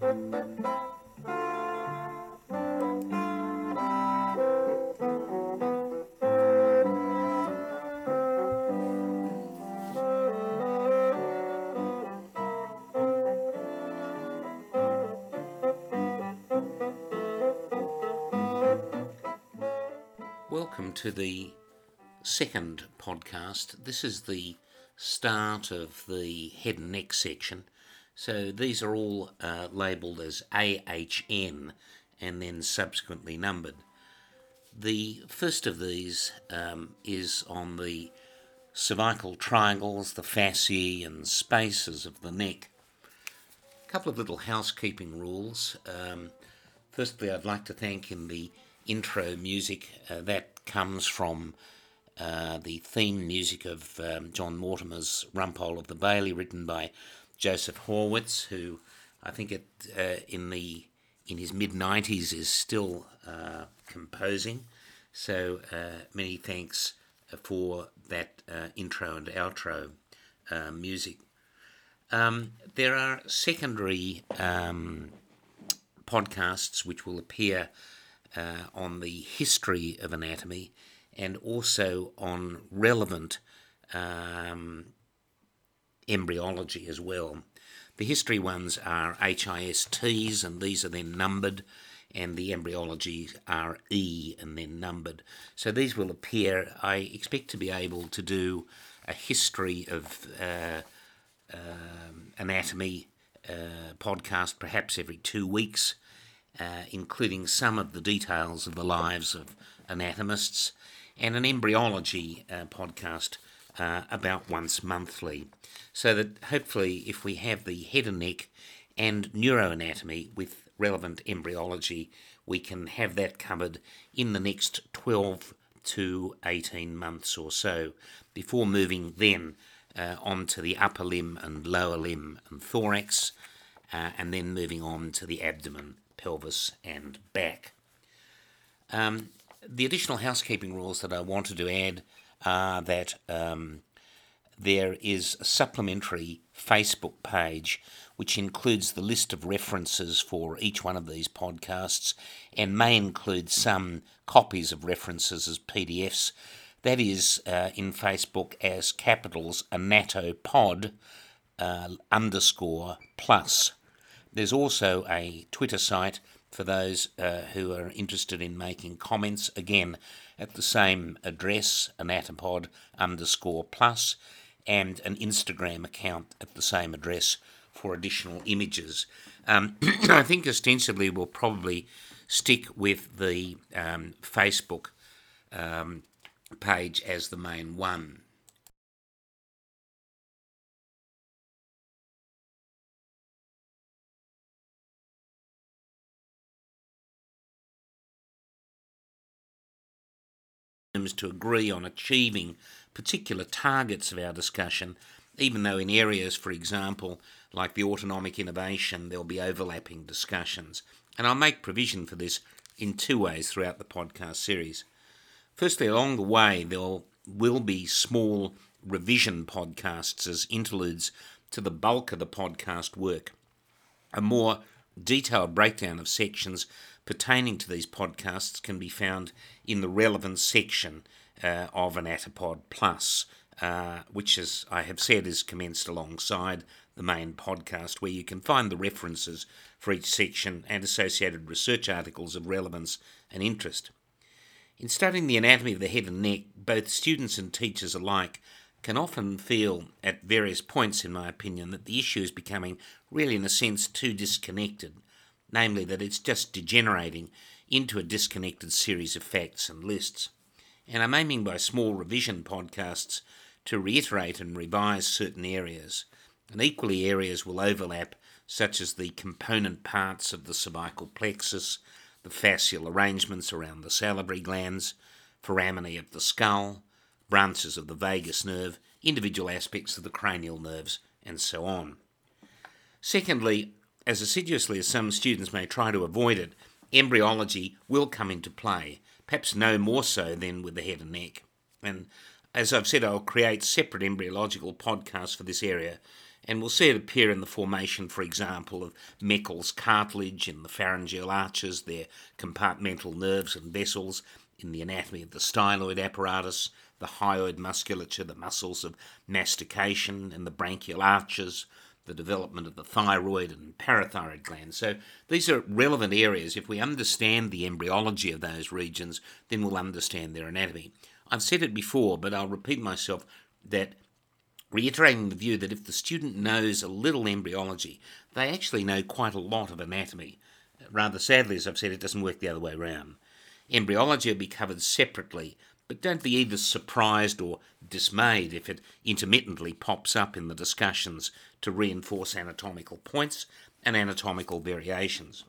Welcome to the second podcast. This is the start of the head and neck section. So these are all uh, labelled as AHN and then subsequently numbered. The first of these um, is on the cervical triangles, the fasciae and spaces of the neck. A couple of little housekeeping rules. Um, firstly, I'd like to thank in the intro music uh, that comes from uh, the theme music of um, John Mortimer's Rumpole of the Bailey, written by Joseph Horovitz, who I think it, uh, in the in his mid 90s is still uh, composing. So uh, many thanks for that uh, intro and outro music. Um, there are secondary um, podcasts which will appear uh, on the history of anatomy and also on relevant um, embryology as well. The history ones are HISTs, and these are then numbered, and the embryology are E and then numbered. So these will appear. I expect to be able to do a history of uh, uh, anatomy uh, podcast perhaps every two weeks uh, including some of the details of the lives of anatomists, and an embryology uh, podcast uh, about once monthly. So that hopefully, if we have the head and neck and neuroanatomy with relevant embryology, we can have that covered in the next 12 to 18 months or so before moving then uh, on to the upper limb and lower limb and thorax, uh, and then moving on to the abdomen pelvis, and back. Um, the additional housekeeping rules that I wanted to add are that um, there is a supplementary Facebook page which includes the list of references for each one of these podcasts and may include some copies of references as PDFs. That is uh, in Facebook as capitals anatopod uh, underscore plus. There's also a Twitter site for those uh, who are interested in making comments, again at the same address, anatopod underscore plus, and an Instagram account at the same address for additional images. Um, I think ostensibly we'll probably stick with the um, Facebook um, page as the main one. to agree on achieving particular targets of our discussion, even though in areas, for example, like the autonomic innervation, there'll be overlapping discussions. And I'll make provision for this in two ways throughout the podcast series. Firstly, along the way, there will be small revision podcasts as interludes to the bulk of the podcast work. A more detailed breakdown of sections pertaining to these podcasts can be found in the relevant section uh, of Anatopod Plus, uh, which, as I have said, is commenced alongside the main podcast, where you can find the references for each section and associated research articles of relevance and interest. In studying the anatomy of the head and neck, both students and teachers alike can often feel, at various points in my opinion, that the issue is becoming really, in a sense, too disconnected namely that it's just degenerating into a disconnected series of facts and lists. And I'm aiming by small revision podcasts to reiterate and revise certain areas. And equally, areas will overlap, such as the component parts of the cervical plexus, the fascial arrangements around the salivary glands, foraminae of the skull, branches of the vagus nerve, individual aspects of the cranial nerves, and so on. Secondly, as assiduously as some students may try to avoid it, embryology will come into play, perhaps no more so than with the head and neck. And as I've said, I'll create separate embryological podcasts for this area And we'll see it appear in the formation, for example, of Meckel's cartilage in the pharyngeal arches, their compartmental nerves and vessels, in the anatomy of the styloid apparatus, the hyoid musculature, the muscles of mastication, and the branchial arches, the development of the thyroid and parathyroid glands. So these are relevant areas. If we understand the embryology of those regions, then we'll understand their anatomy. I've said it before, but I'll repeat myself that reiterating the view that if the student knows a little embryology, they actually know quite a lot of anatomy. Rather sadly, as I've said, it doesn't work the other way around. Embryology will be covered separately, but don't be either surprised or dismayed if it intermittently pops up in the discussions to reinforce anatomical points and anatomical variations.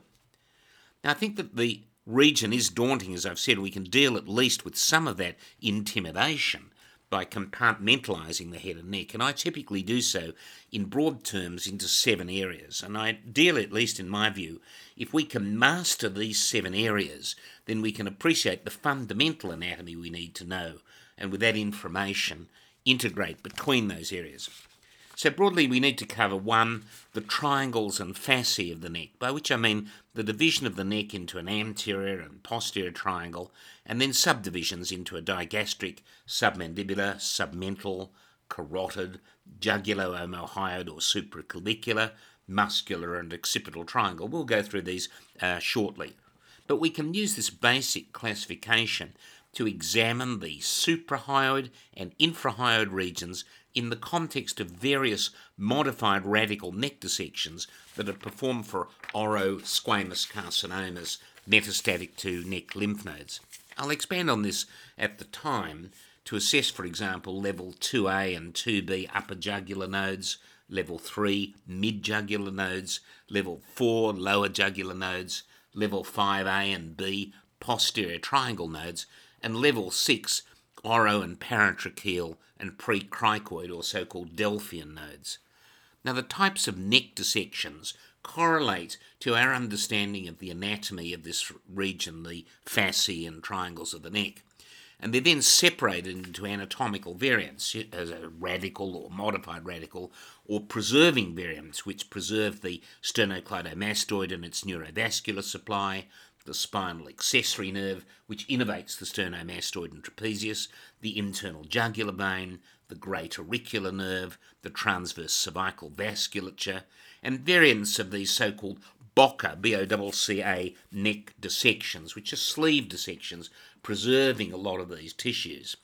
Now, I think that the region is daunting, as I've said. We can deal at least with some of that intimidation by compartmentalizing the head and neck, and I typically do so in broad terms into seven areas. And ideally, at least in my view, if we can master these seven areas, then we can appreciate the fundamental anatomy we need to know, and with that information, integrate between those areas. So, broadly, we need to cover one, the triangles and fasciae of the neck, by which I mean the division of the neck into an anterior and posterior triangle, and then subdivisions into a digastric, submandibular, submental, carotid, jugulo-omohyoid or supraclavicular, muscular, and occipital triangle. We'll go through these uh, shortly. But we can use this basic classification to examine the suprahyoid and infrahyoid regions in the context of various modified radical neck dissections that are performed for orosquamous carcinomas metastatic to neck lymph nodes. I'll expand on this at the time to assess, for example, level 2A and 2B upper jugular nodes, level 3 mid jugular nodes, level 4 lower jugular nodes, level 5A and B posterior triangle nodes, and level 6 oro and paratracheal and precricoid or so called Delphian nodes. Now, the types of neck dissections correlate to our understanding of the anatomy of this region, the fasciae and triangles of the neck. And they're then separated into anatomical variants, as a radical or modified radical, or preserving variants, which preserve the sternocleidomastoid and its neurovascular supply, the spinal accessory nerve, which innervates the sternomastoid and trapezius, the internal jugular vein, the great auricular nerve, the transverse cervical vasculature, and variants of these so called Bocca, B-O-C-C-A, neck dissections, which are sleeve dissections, preserving a lot of these tissues.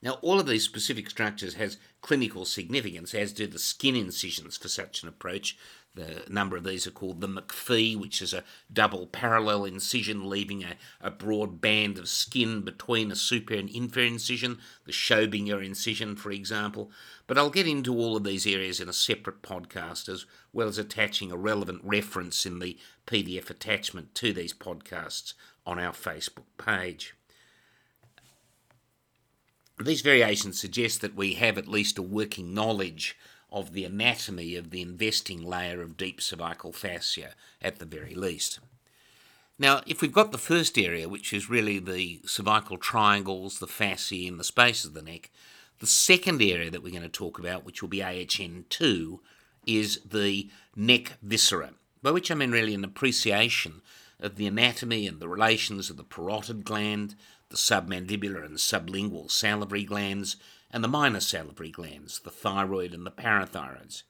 Now, all of these specific structures has clinical significance, as do the skin incisions for such an approach, the number of these are called the MacFee, which is a double parallel incision leaving a, a broad band of skin between a super and inferior incision, the Schobinger incision, for example. But I'll get into all of these areas in a separate podcast, as well as attaching a relevant reference in the PDF attachment to these podcasts on our Facebook page. These variations suggest that we have at least a working knowledge of the anatomy of the investing layer of deep cervical fascia at the very least. Now, if we've got the first area, which is really the cervical triangles, the fasciae, and the space of the neck, the second area that we're going to talk about, which will be AHN2, is the neck viscera, by which I mean really an appreciation of the anatomy and the relations of the parotid gland, the submandibular and sublingual salivary glands, and the minor salivary glands, the thyroid and the parathyroids.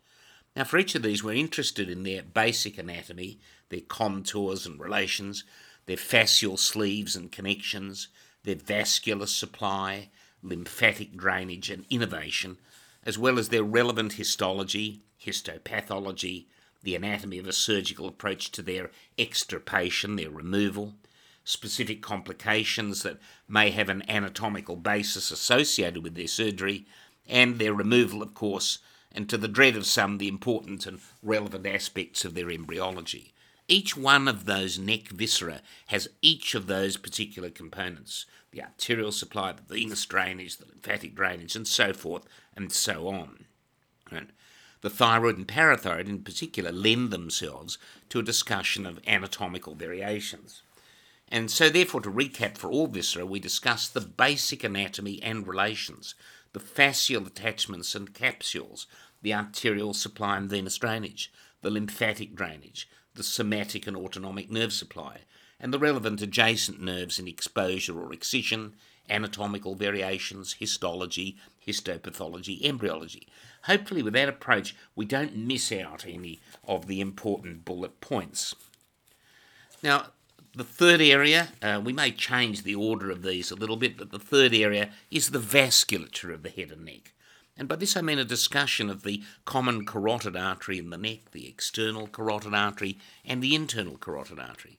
Now, for each of these, we're interested in their basic anatomy, their contours and relations, their fascial sleeves and connections, their vascular supply, lymphatic drainage, and innervation, as well as their relevant histology, histopathology, the anatomy of a surgical approach to their extirpation, their removal, specific complications that may have an anatomical basis associated with their surgery, and their removal, of course, and to the dread of some, the important and relevant aspects of their embryology. Each one of those neck viscera has each of those particular components the arterial supply, the venous drainage, the lymphatic drainage, and so forth, and so on. Right? The thyroid and parathyroid, in particular, lend themselves to a discussion of anatomical variations. And so, therefore, to recap for all viscera, we discussed the basic anatomy and relations, the fascial attachments and capsules, the arterial supply and venous drainage, the lymphatic drainage, the somatic and autonomic nerve supply, and the relevant adjacent nerves in exposure or excision, anatomical variations, histology, histopathology, embryology. Hopefully, with that approach, we don't miss out any of the important bullet points. Now, the third area, uh, we may change the order of these a little bit, but the third area is the vasculature of the head and neck. And by this I mean a discussion of the common carotid artery in the neck, the external carotid artery, and the internal carotid artery.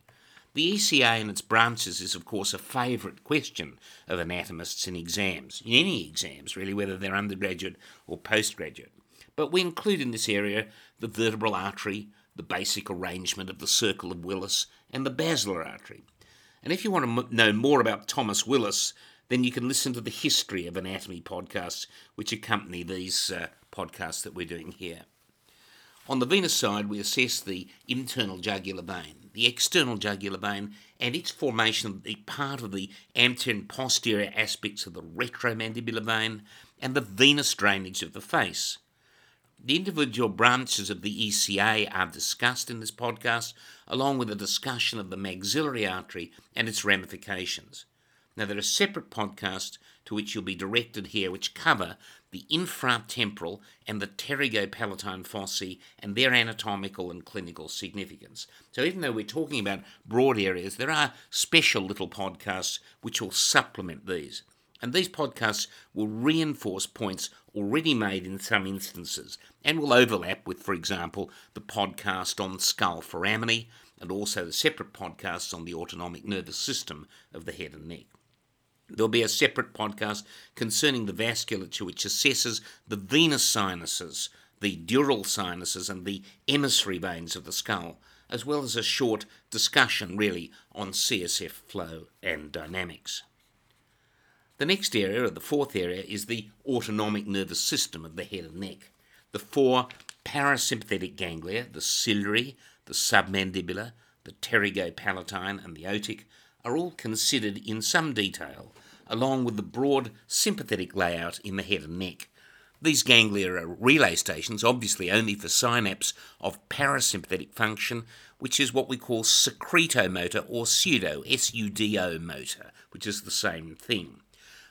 The ECA and its branches is, of course, a favourite question of anatomists in exams, in any exams, really, whether they're undergraduate or postgraduate. But we include in this area the vertebral artery, the basic arrangement of the circle of Willis, and the basilar artery. And if you want to m- know more about Thomas Willis, then you can listen to the history of anatomy podcasts which accompany these uh, podcasts that we're doing here. On the venous side, we assess the internal jugular vein, the external jugular vein, and its formation of the part of the anterior and posterior aspects of the retromandibular vein, and the venous drainage of the face. The individual branches of the ECA are discussed in this podcast, along with a discussion of the maxillary artery and its ramifications. Now, there are separate podcasts to which you'll be directed here, which cover the infratemporal and the pterygopalatine fossae and their anatomical and clinical significance. So, even though we're talking about broad areas, there are special little podcasts which will supplement these. And these podcasts will reinforce points already made in some instances and will overlap with, for example, the podcast on skull foramina and also the separate podcasts on the autonomic nervous system of the head and neck. There'll be a separate podcast concerning the vasculature which assesses the venous sinuses, the dural sinuses, and the emissary veins of the skull, as well as a short discussion, really, on CSF flow and dynamics. The next area, or the fourth area, is the autonomic nervous system of the head and neck. The four parasympathetic ganglia, the ciliary, the submandibular, the pterygopalatine, and the otic, are all considered in some detail, along with the broad sympathetic layout in the head and neck. These ganglia are relay stations, obviously only for synapse of parasympathetic function, which is what we call secretomotor or sudo, S-U-D-O motor, which is the same thing.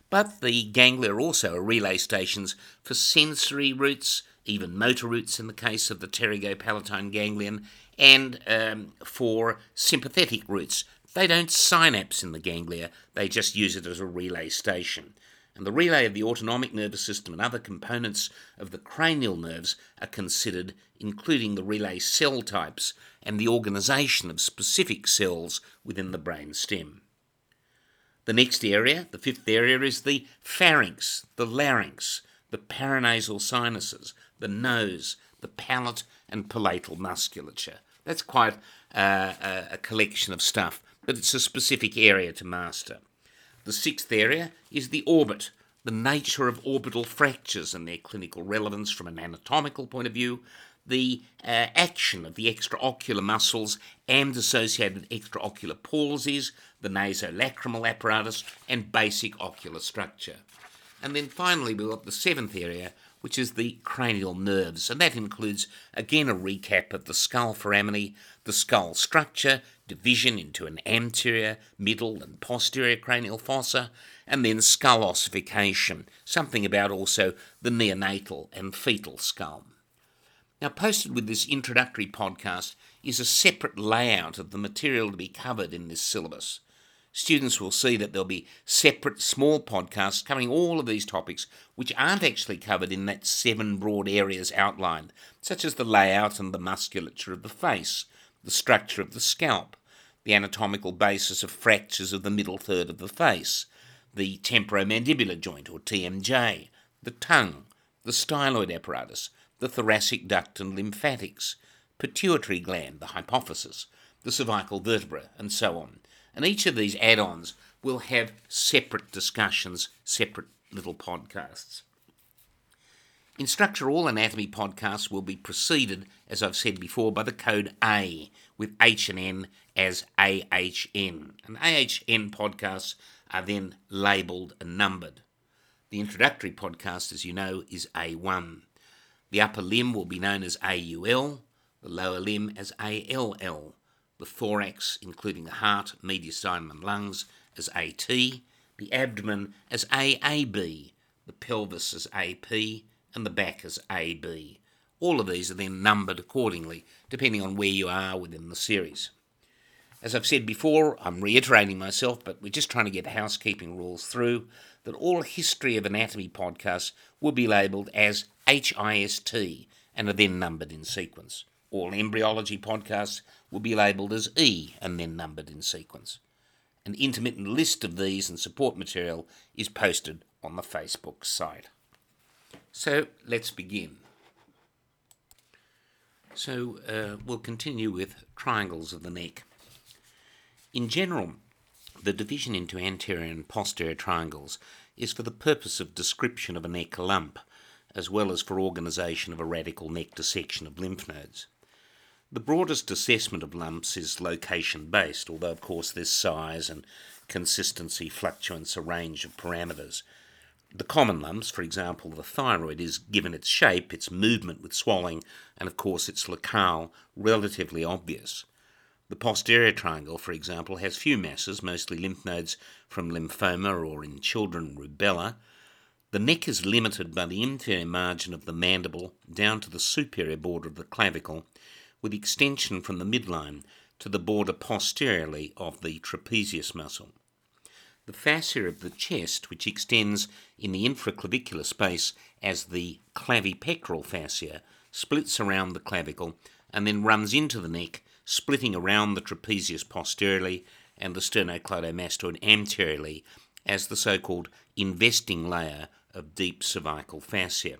But the ganglia also are relay stations for sensory routes, even motor routes in the case of the pterygopalatine ganglion, and um, for sympathetic routes, they don't synapse in the ganglia, they just use it as a relay station. And the relay of the autonomic nervous system and other components of the cranial nerves are considered, including the relay cell types and the organisation of specific cells within the brain stem. The next area, the fifth area, is the pharynx, the larynx, the paranasal sinuses, the nose, the palate, and palatal musculature. That's quite uh, a collection of stuff but it's a specific area to master. The sixth area is the orbit, the nature of orbital fractures and their clinical relevance from an anatomical point of view, the uh, action of the extraocular muscles and associated extraocular palsies, the nasolacrimal apparatus, and basic ocular structure. And then finally, we've got the seventh area, which is the cranial nerves, and that includes again a recap of the skull foramina, the skull structure, division into an anterior, middle, and posterior cranial fossa, and then skull ossification, something about also the neonatal and fetal skull. Now, posted with this introductory podcast is a separate layout of the material to be covered in this syllabus. Students will see that there'll be separate small podcasts covering all of these topics which aren't actually covered in that seven broad areas outlined, such as the layout and the musculature of the face, the structure of the scalp, the anatomical basis of fractures of the middle third of the face, the temporomandibular joint or TMJ, the tongue, the styloid apparatus, the thoracic duct and lymphatics, pituitary gland, the hypophysis, the cervical vertebra, and so on. And each of these add ons will have separate discussions, separate little podcasts. In structure, all anatomy podcasts will be preceded, as I've said before, by the code A, with H and N as AHN. And AHN podcasts are then labelled and numbered. The introductory podcast, as you know, is A1. The upper limb will be known as AUL, the lower limb as ALL, the thorax, including the heart, mediastinum, and lungs, as AT, the abdomen as AAB, the pelvis as AP, and the back as AB. All of these are then numbered accordingly, depending on where you are within the series. As I've said before, I'm reiterating myself, but we're just trying to get the housekeeping rules through that all history of anatomy podcasts will be labelled as HIST and are then numbered in sequence. All embryology podcasts will be labelled as E and then numbered in sequence. An intermittent list of these and support material is posted on the Facebook site. So let's begin. So uh, we'll continue with triangles of the neck. In general, the division into anterior and posterior triangles is for the purpose of description of a neck lump, as well as for organisation of a radical neck dissection of lymph nodes. The broadest assessment of lumps is location based, although, of course, there's size and consistency fluctuates a range of parameters. The common lumps, for example, the thyroid, is given its shape, its movement with swelling, and of course its locale, relatively obvious. The posterior triangle, for example, has few masses, mostly lymph nodes from lymphoma or in children rubella. The neck is limited by the inferior margin of the mandible down to the superior border of the clavicle, with extension from the midline to the border posteriorly of the trapezius muscle. The fascia of the chest, which extends in the infraclavicular space as the clavipectoral fascia, splits around the clavicle and then runs into the neck, splitting around the trapezius posteriorly and the sternocleidomastoid anteriorly as the so called investing layer of deep cervical fascia.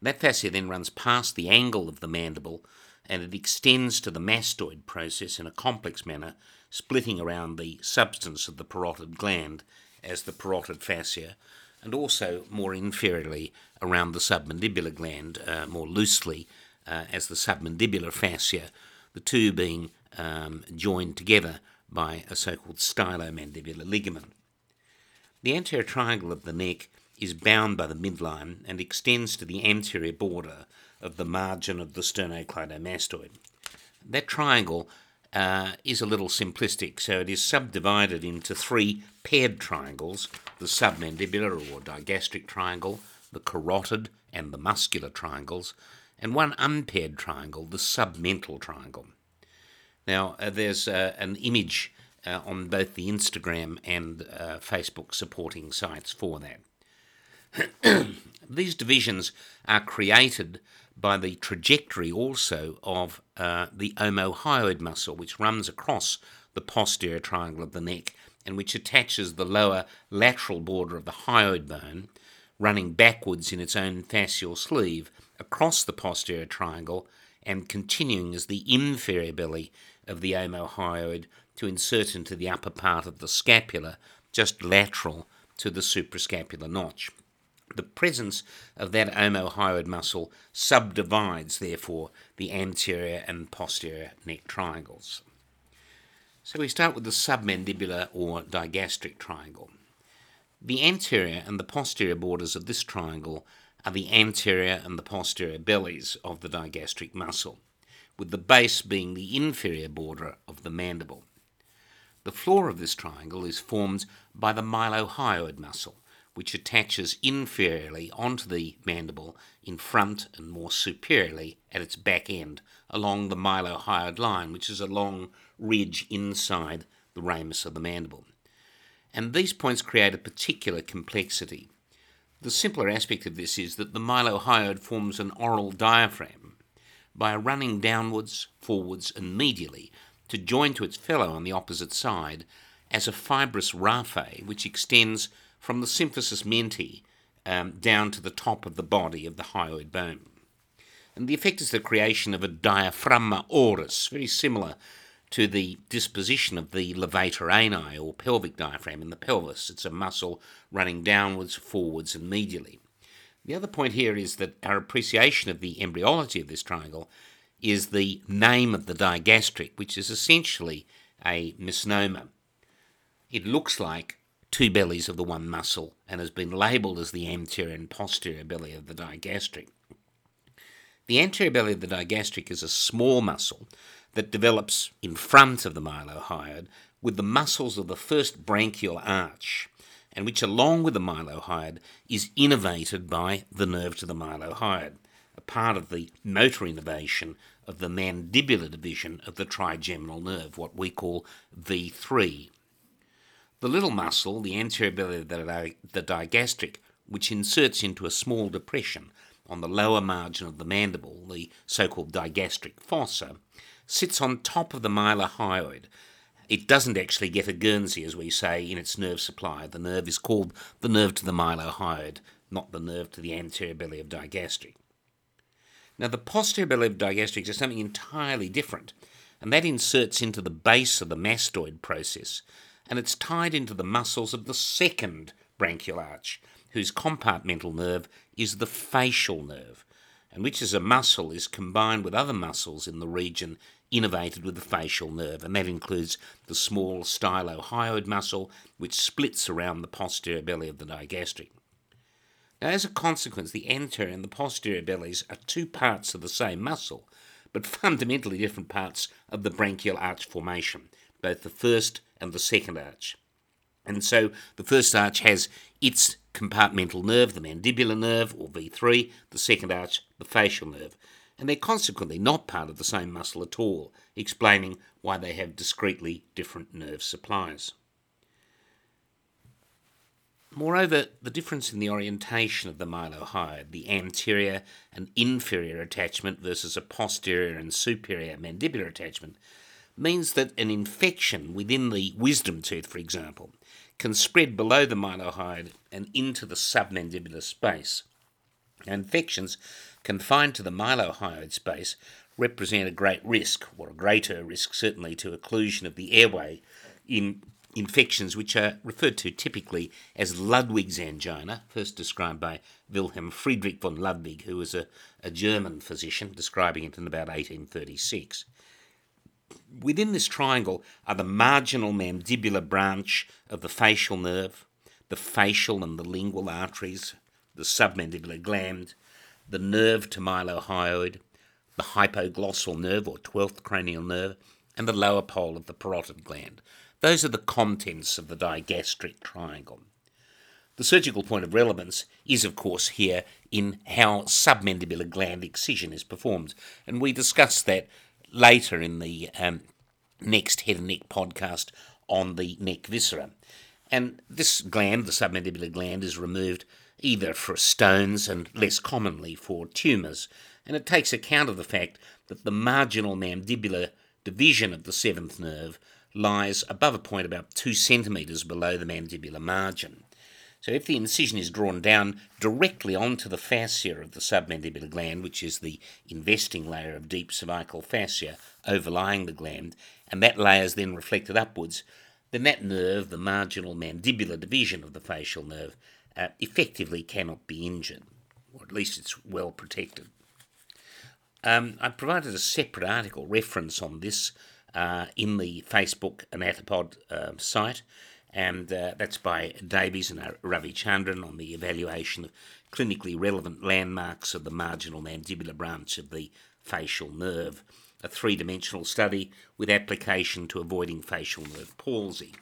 That fascia then runs past the angle of the mandible and it extends to the mastoid process in a complex manner, splitting around the substance of the parotid gland as the parotid fascia, and also more inferiorly around the submandibular gland, uh, more loosely uh, as the submandibular fascia, the two being um, joined together by a so called stylomandibular ligament. The anterior triangle of the neck is bound by the midline and extends to the anterior border of the margin of the sternocleidomastoid. That triangle uh, is a little simplistic, so it is subdivided into three paired triangles the submandibular or digastric triangle, the carotid and the muscular triangles, and one unpaired triangle, the submental triangle. Now, uh, there's uh, an image uh, on both the Instagram and uh, Facebook supporting sites for that. These divisions are created by the trajectory also of uh, the omohyoid muscle, which runs across the posterior triangle of the neck and which attaches the lower lateral border of the hyoid bone, running backwards in its own fascial sleeve across the posterior triangle and continuing as the inferior belly of the omohyoid to insert into the upper part of the scapula, just lateral to the suprascapular notch. The presence of that omohyoid muscle subdivides, therefore, the anterior and posterior neck triangles. So we start with the submandibular or digastric triangle. The anterior and the posterior borders of this triangle are the anterior and the posterior bellies of the digastric muscle, with the base being the inferior border of the mandible. The floor of this triangle is formed by the mylohyoid muscle, which attaches inferiorly onto the mandible in front and more superiorly at its back end along the mylohyoid line, which is a long ridge inside the ramus of the mandible. And these points create a particular complexity. The simpler aspect of this is that the mylohyoid forms an oral diaphragm by running downwards, forwards, and medially to join to its fellow on the opposite side as a fibrous raphe which extends from the symphysis menti um, down to the top of the body of the hyoid bone. And the effect is the creation of a diaphragma oris, very similar to the disposition of the levator ani or pelvic diaphragm in the pelvis. It's a muscle running downwards, forwards, and medially. The other point here is that our appreciation of the embryology of this triangle is the name of the digastric, which is essentially a misnomer. It looks like two bellies of the one muscle and has been labelled as the anterior and posterior belly of the digastric. The anterior belly of the digastric is a small muscle that develops in front of the mylohyoid with the muscles of the first branchial arch, and which, along with the mylohyoid, is innervated by the nerve to the mylohyoid, part of the motor innervation of the mandibular division of the trigeminal nerve, what we call V3. The little muscle, the anterior belly of the, digastric, which inserts into a small depression on the lower margin of the mandible, the so called digastric fossa, sits on top of the mylohyoid. It doesn't actually get a Guernsey, as we say, in its nerve supply. The nerve is called the nerve to the mylohyoid, not the nerve to the anterior belly of digastric. Now, the posterior belly of the digastric is something entirely different, and that inserts into the base of the mastoid process, and it's tied into the muscles of the second branchial arch, whose compartmental nerve is the facial nerve, and which as a muscle is combined with other muscles in the region innervated with the facial nerve, and that includes the small stylohyoid muscle, which splits around the posterior belly of the digastric. As a consequence, the anterior and the posterior bellies are two parts of the same muscle, but fundamentally different parts of the branchial arch formation, both the first and the second arch. And so the first arch has its compartmental nerve, the mandibular nerve, or V3, the second arch, the facial nerve, and they're consequently not part of the same muscle at all, explaining why they have discretely different nerve supplies. Moreover, the difference in the orientation of the mylohyoid, the anterior and inferior attachment versus a posterior and superior mandibular attachment, means that an infection within the wisdom tooth, for example, can spread below the mylohyoid and into the submandibular space. Infections confined to the mylohyoid space represent a great risk, or a greater risk certainly, to occlusion of the airway in infections which are referred to typically as Ludwig's angina, first described by Wilhelm Friedrich von Ludwig, who was a, a German physician, describing it in about 1836. Within this triangle are the marginal mandibular branch of the facial nerve, the facial and the lingual arteries, the submandibular gland, the nerve to mylohyoid, the hypoglossal nerve or 12th cranial nerve, and the lower pole of the parotid gland. Those are the contents of the digastric triangle. The surgical point of relevance is, of course, here in how submandibular gland excision is performed, and we discuss that later in the um, next head and neck podcast on the neck viscera. And this gland, the submandibular gland, is removed either for stones and less commonly for tumours, and it takes account of the fact that the marginal mandibular division of the seventh nerve lies above a point about two centimetres below the mandibular margin. So if the incision is drawn down directly onto the fascia of the submandibular gland, which is the investing layer of deep cervical fascia overlying the gland, and that layer is then reflected upwards, then that nerve, the marginal mandibular division of the facial nerve, uh, effectively cannot be injured, or at least it's well protected. Um, I provided a separate article reference on this uh, in the Facebook Anatopod uh, site, and uh, that's by Davies and Ravi Chandran on the evaluation of clinically relevant landmarks of the marginal mandibular branch of the facial nerve, a three dimensional study with application to avoiding facial nerve palsy.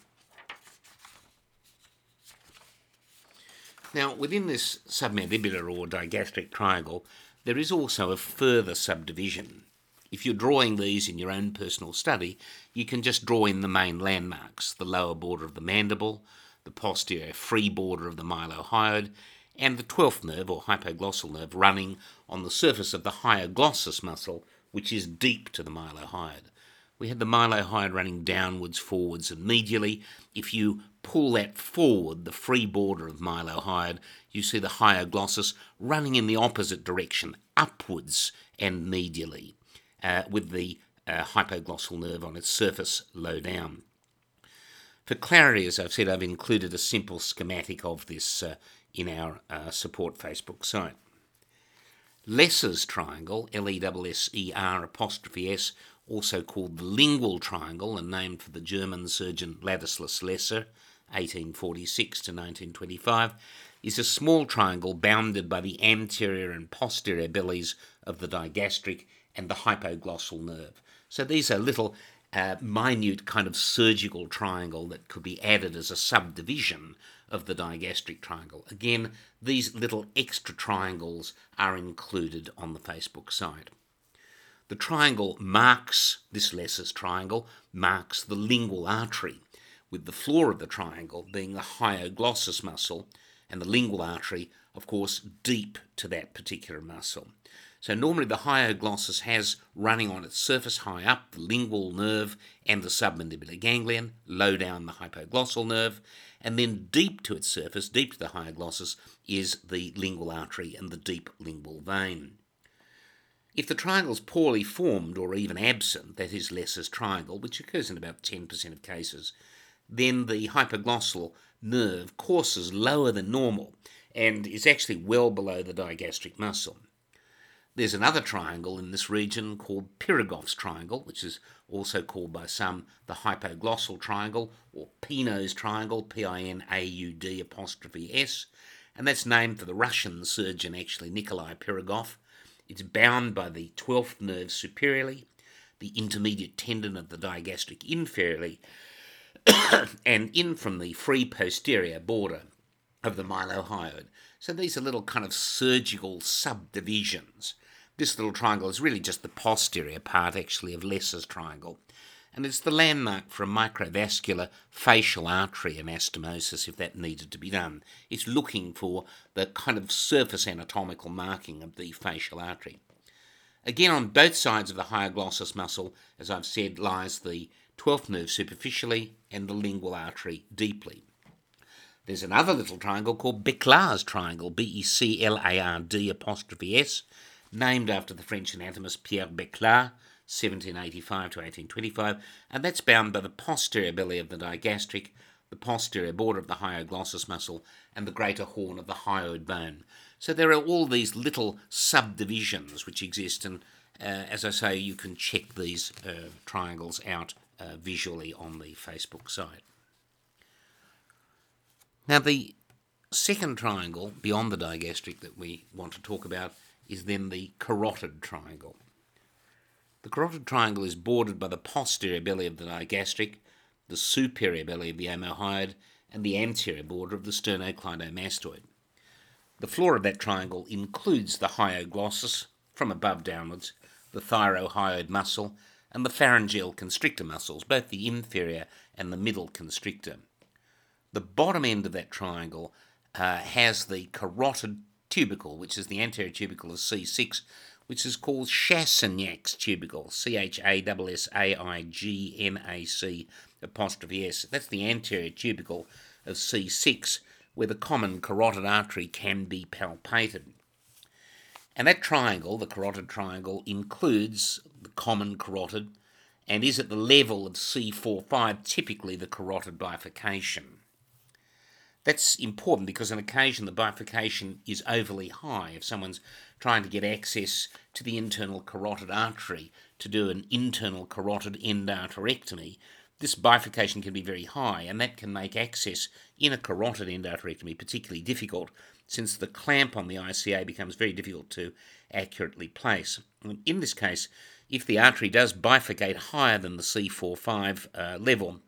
Now, within this submandibular or digastric triangle, there is also a further subdivision if you're drawing these in your own personal study, you can just draw in the main landmarks the lower border of the mandible, the posterior free border of the mylohyoid, and the 12th nerve or hypoglossal nerve running on the surface of the hyoglossus muscle, which is deep to the mylohyoid. We had the mylohyoid running downwards, forwards, and medially. If you pull that forward, the free border of mylohyoid, you see the hyoglossus running in the opposite direction, upwards and medially uh, with the uh, hypoglossal nerve on its surface low down. For clarity, as I've said, I've included a simple schematic of this uh, in our uh, support Facebook site. Lesser's triangle, L E S S E R apostrophe S, also called the lingual triangle and named for the German surgeon Ladislas Lesser, 1846 to 1925, is a small triangle bounded by the anterior and posterior bellies of the digastric and the hypoglossal nerve. So these are little uh, minute kind of surgical triangle that could be added as a subdivision of the digastric triangle. Again, these little extra triangles are included on the Facebook site. The triangle marks, this Lesser's triangle, marks the lingual artery, with the floor of the triangle being the hyoglossus muscle and the lingual artery, of course, deep to that particular muscle. So normally the hyoglossus has running on its surface high up the lingual nerve and the submandibular ganglion, low down the hypoglossal nerve, and then deep to its surface, deep to the hyoglossus, is the lingual artery and the deep lingual vein. If the triangle is poorly formed or even absent, that is Lesser's triangle, which occurs in about 10% of cases, then the hypoglossal nerve courses lower than normal and is actually well below the digastric muscle. There's another triangle in this region called Pirogov's triangle, which is also called by some the hypoglossal triangle or Pinaud's triangle, P-I-N-A-U-D apostrophe S, and that's named for the Russian surgeon actually Nikolai Pirogov. It's bound by the 12th nerve superiorly, the intermediate tendon of the digastric inferiorly, and in from the free posterior border of the mylohyoid. So these are little kind of surgical subdivisions this little triangle is really just the posterior part, actually, of Lesser's triangle. And it's the landmark for a microvascular facial artery anastomosis if that needed to be done. It's looking for the kind of surface anatomical marking of the facial artery. Again, on both sides of the hyoglossus muscle, as I've said, lies the 12th nerve superficially and the lingual artery deeply. There's another little triangle called Beclard's triangle, B E C L A R D apostrophe S, named after the French anatomist Pierre Beclard, 1785 to 1825, and that's bound by the posterior belly of the digastric, the posterior border of the hyoglossus muscle, and the greater horn of the hyoid bone. So there are all these little subdivisions which exist, and uh, as I say, you can check these uh, triangles out uh, visually on the Facebook site. Now, the second triangle beyond the digastric that we want to talk about is then the carotid triangle. The carotid triangle is bordered by the posterior belly of the digastric, the superior belly of the omohyoid, and the anterior border of the sternocleidomastoid. The floor of that triangle includes the hyoglossus, from above downwards, the thyrohyoid muscle, and the pharyngeal constrictor muscles, both the inferior and the middle constrictor. The bottom end of that triangle uh, has the carotid tubercle, which is the anterior tubercle of C6, which is called Chassaignac's tubercle, C H A S S A I G N A C apostrophe S. That's the anterior tubercle of C6, where the common carotid artery can be palpated. And that triangle, the carotid triangle, includes the common carotid and is at the level of C45, typically the carotid bifurcation. That's important because on occasion the bifurcation is overly high. If someone's trying to get access to the internal carotid artery to do an internal carotid endarterectomy, this bifurcation can be very high, and that can make access in a carotid endarterectomy particularly difficult since the clamp on the ICA becomes very difficult to accurately place. In this case, if the artery does bifurcate higher than the C45 uh, level,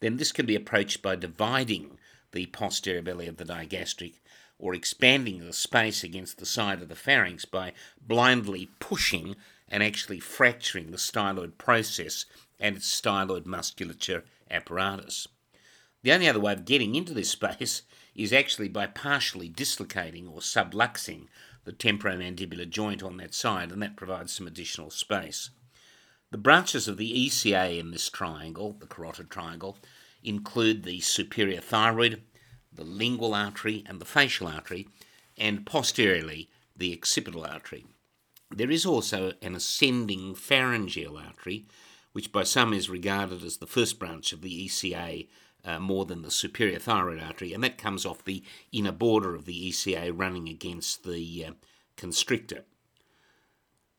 then this can be approached by dividing the posterior belly of the digastric, or expanding the space against the side of the pharynx by blindly pushing and actually fracturing the styloid process and its styloid musculature apparatus. The only other way of getting into this space is actually by partially dislocating or subluxing the temporomandibular joint on that side, and that provides some additional space. The branches of the ECA in this triangle, the carotid triangle, include the superior thyroid, the lingual artery, and the facial artery, and posteriorly the occipital artery. There is also an ascending pharyngeal artery, which by some is regarded as the first branch of the ECA uh, more than the superior thyroid artery, and that comes off the inner border of the ECA running against the uh, constrictor.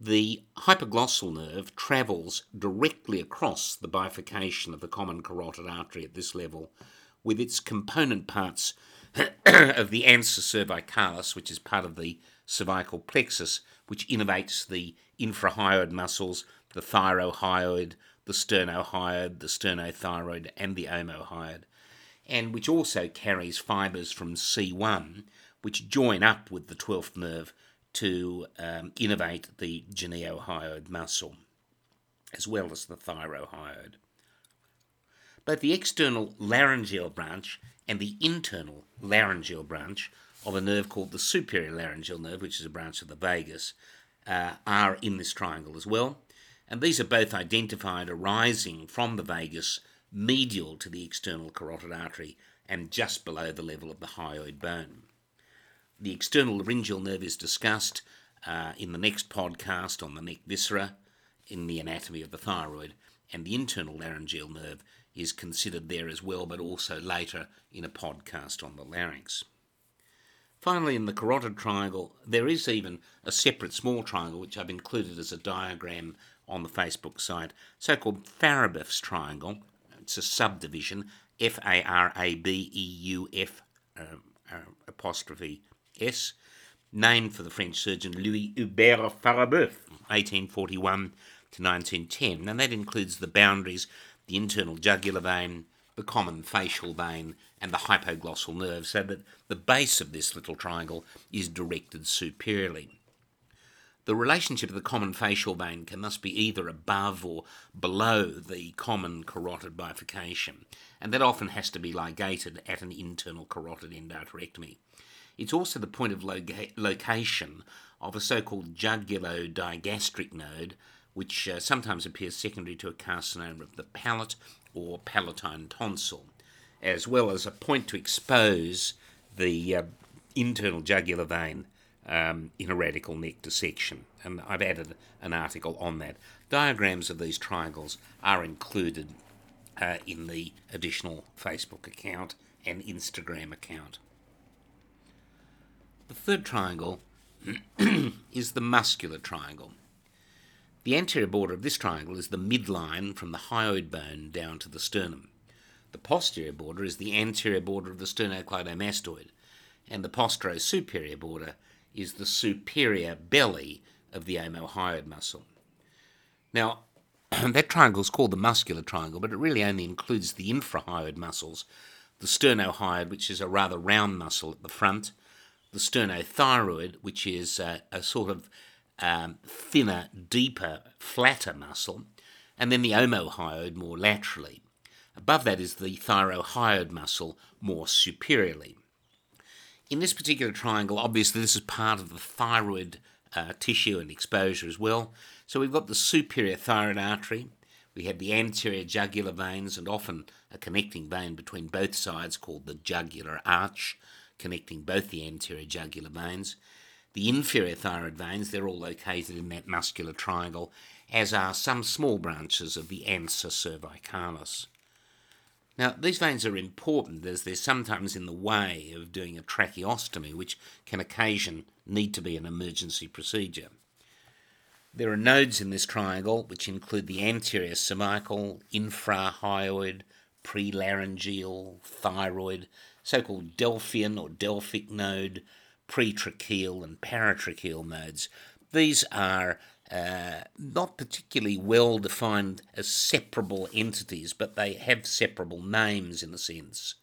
The hypoglossal nerve travels directly across the bifurcation of the common carotid artery at this level, with its component parts of the ansa cervicalis, which is part of the cervical plexus, which innervates the infrahyoid muscles, the thyrohyoid, the sternohyoid, the sternothyroid, and the omohyoid, and which also carries fibres from C1, which join up with the 12th nerve to um, innervate the geniohyoid muscle, as well as the thyrohyoid. Both the external laryngeal branch and the internal laryngeal branch of a nerve called the superior laryngeal nerve, which is a branch of the vagus, uh, are in this triangle as well. And these are both identified arising from the vagus medial to the external carotid artery and just below the level of the hyoid bone. The external laryngeal nerve is discussed uh, in the next podcast on the neck viscera in the anatomy of the thyroid, and the internal laryngeal nerve is considered there as well, but also later in a podcast on the larynx. Finally, in the carotid triangle, there is even a separate small triangle which I've included as a diagram on the Facebook site, so called Farabeuf's triangle. It's a subdivision, F A R A B E U F uh, uh, apostrophe S, named for the French surgeon Louis Hubert Farabeuf, 1841 to 1910, and that includes the boundaries the internal jugular vein, the common facial vein, and the hypoglossal nerve, so that the base of this little triangle is directed superiorly. The relationship of the common facial vein can thus be either above or below the common carotid bifurcation, and that often has to be ligated at an internal carotid endarterectomy. It's also the point of loca- location of a so called jugulodigastric node which uh, sometimes appears secondary to a carcinoma of the palate or palatine tonsil, as well as a point to expose the uh, internal jugular vein um, in a radical neck dissection. And I've added an article on that. Diagrams of these triangles are included uh, in the additional Facebook account and Instagram account. The third triangle is the muscular triangle. The anterior border of this triangle is the midline from the hyoid bone down to the sternum. The posterior border is the anterior border of the sternocleidomastoid, and the posterior-superior border is the superior belly of the omohyoid muscle. Now, that triangle is called the muscular triangle, but it really only includes the infrahyoid muscles, the sternohyoid, which is a rather round muscle at the front, the sternothyroid, which is a, a sort of um, thinner, deeper, flatter muscle, and then the omohyoid more laterally. Above that is the thyrohyoid muscle more superiorly. In this particular triangle, obviously, this is part of the thyroid uh, tissue and exposure as well. So we've got the superior thyroid artery, we have the anterior jugular veins, and often a connecting vein between both sides called the jugular arch, connecting both the anterior jugular veins. The inferior thyroid veins, they're all located in that muscular triangle, as are some small branches of the ansa cervicalis. Now, these veins are important as they're sometimes in the way of doing a tracheostomy, which can occasion need to be an emergency procedure. There are nodes in this triangle which include the anterior cervical, infrahyoid, prelaryngeal, thyroid, so called Delphian or Delphic node, pretracheal and paratracheal nodes. These are uh, not particularly well defined as separable entities, but they have separable names in a sense.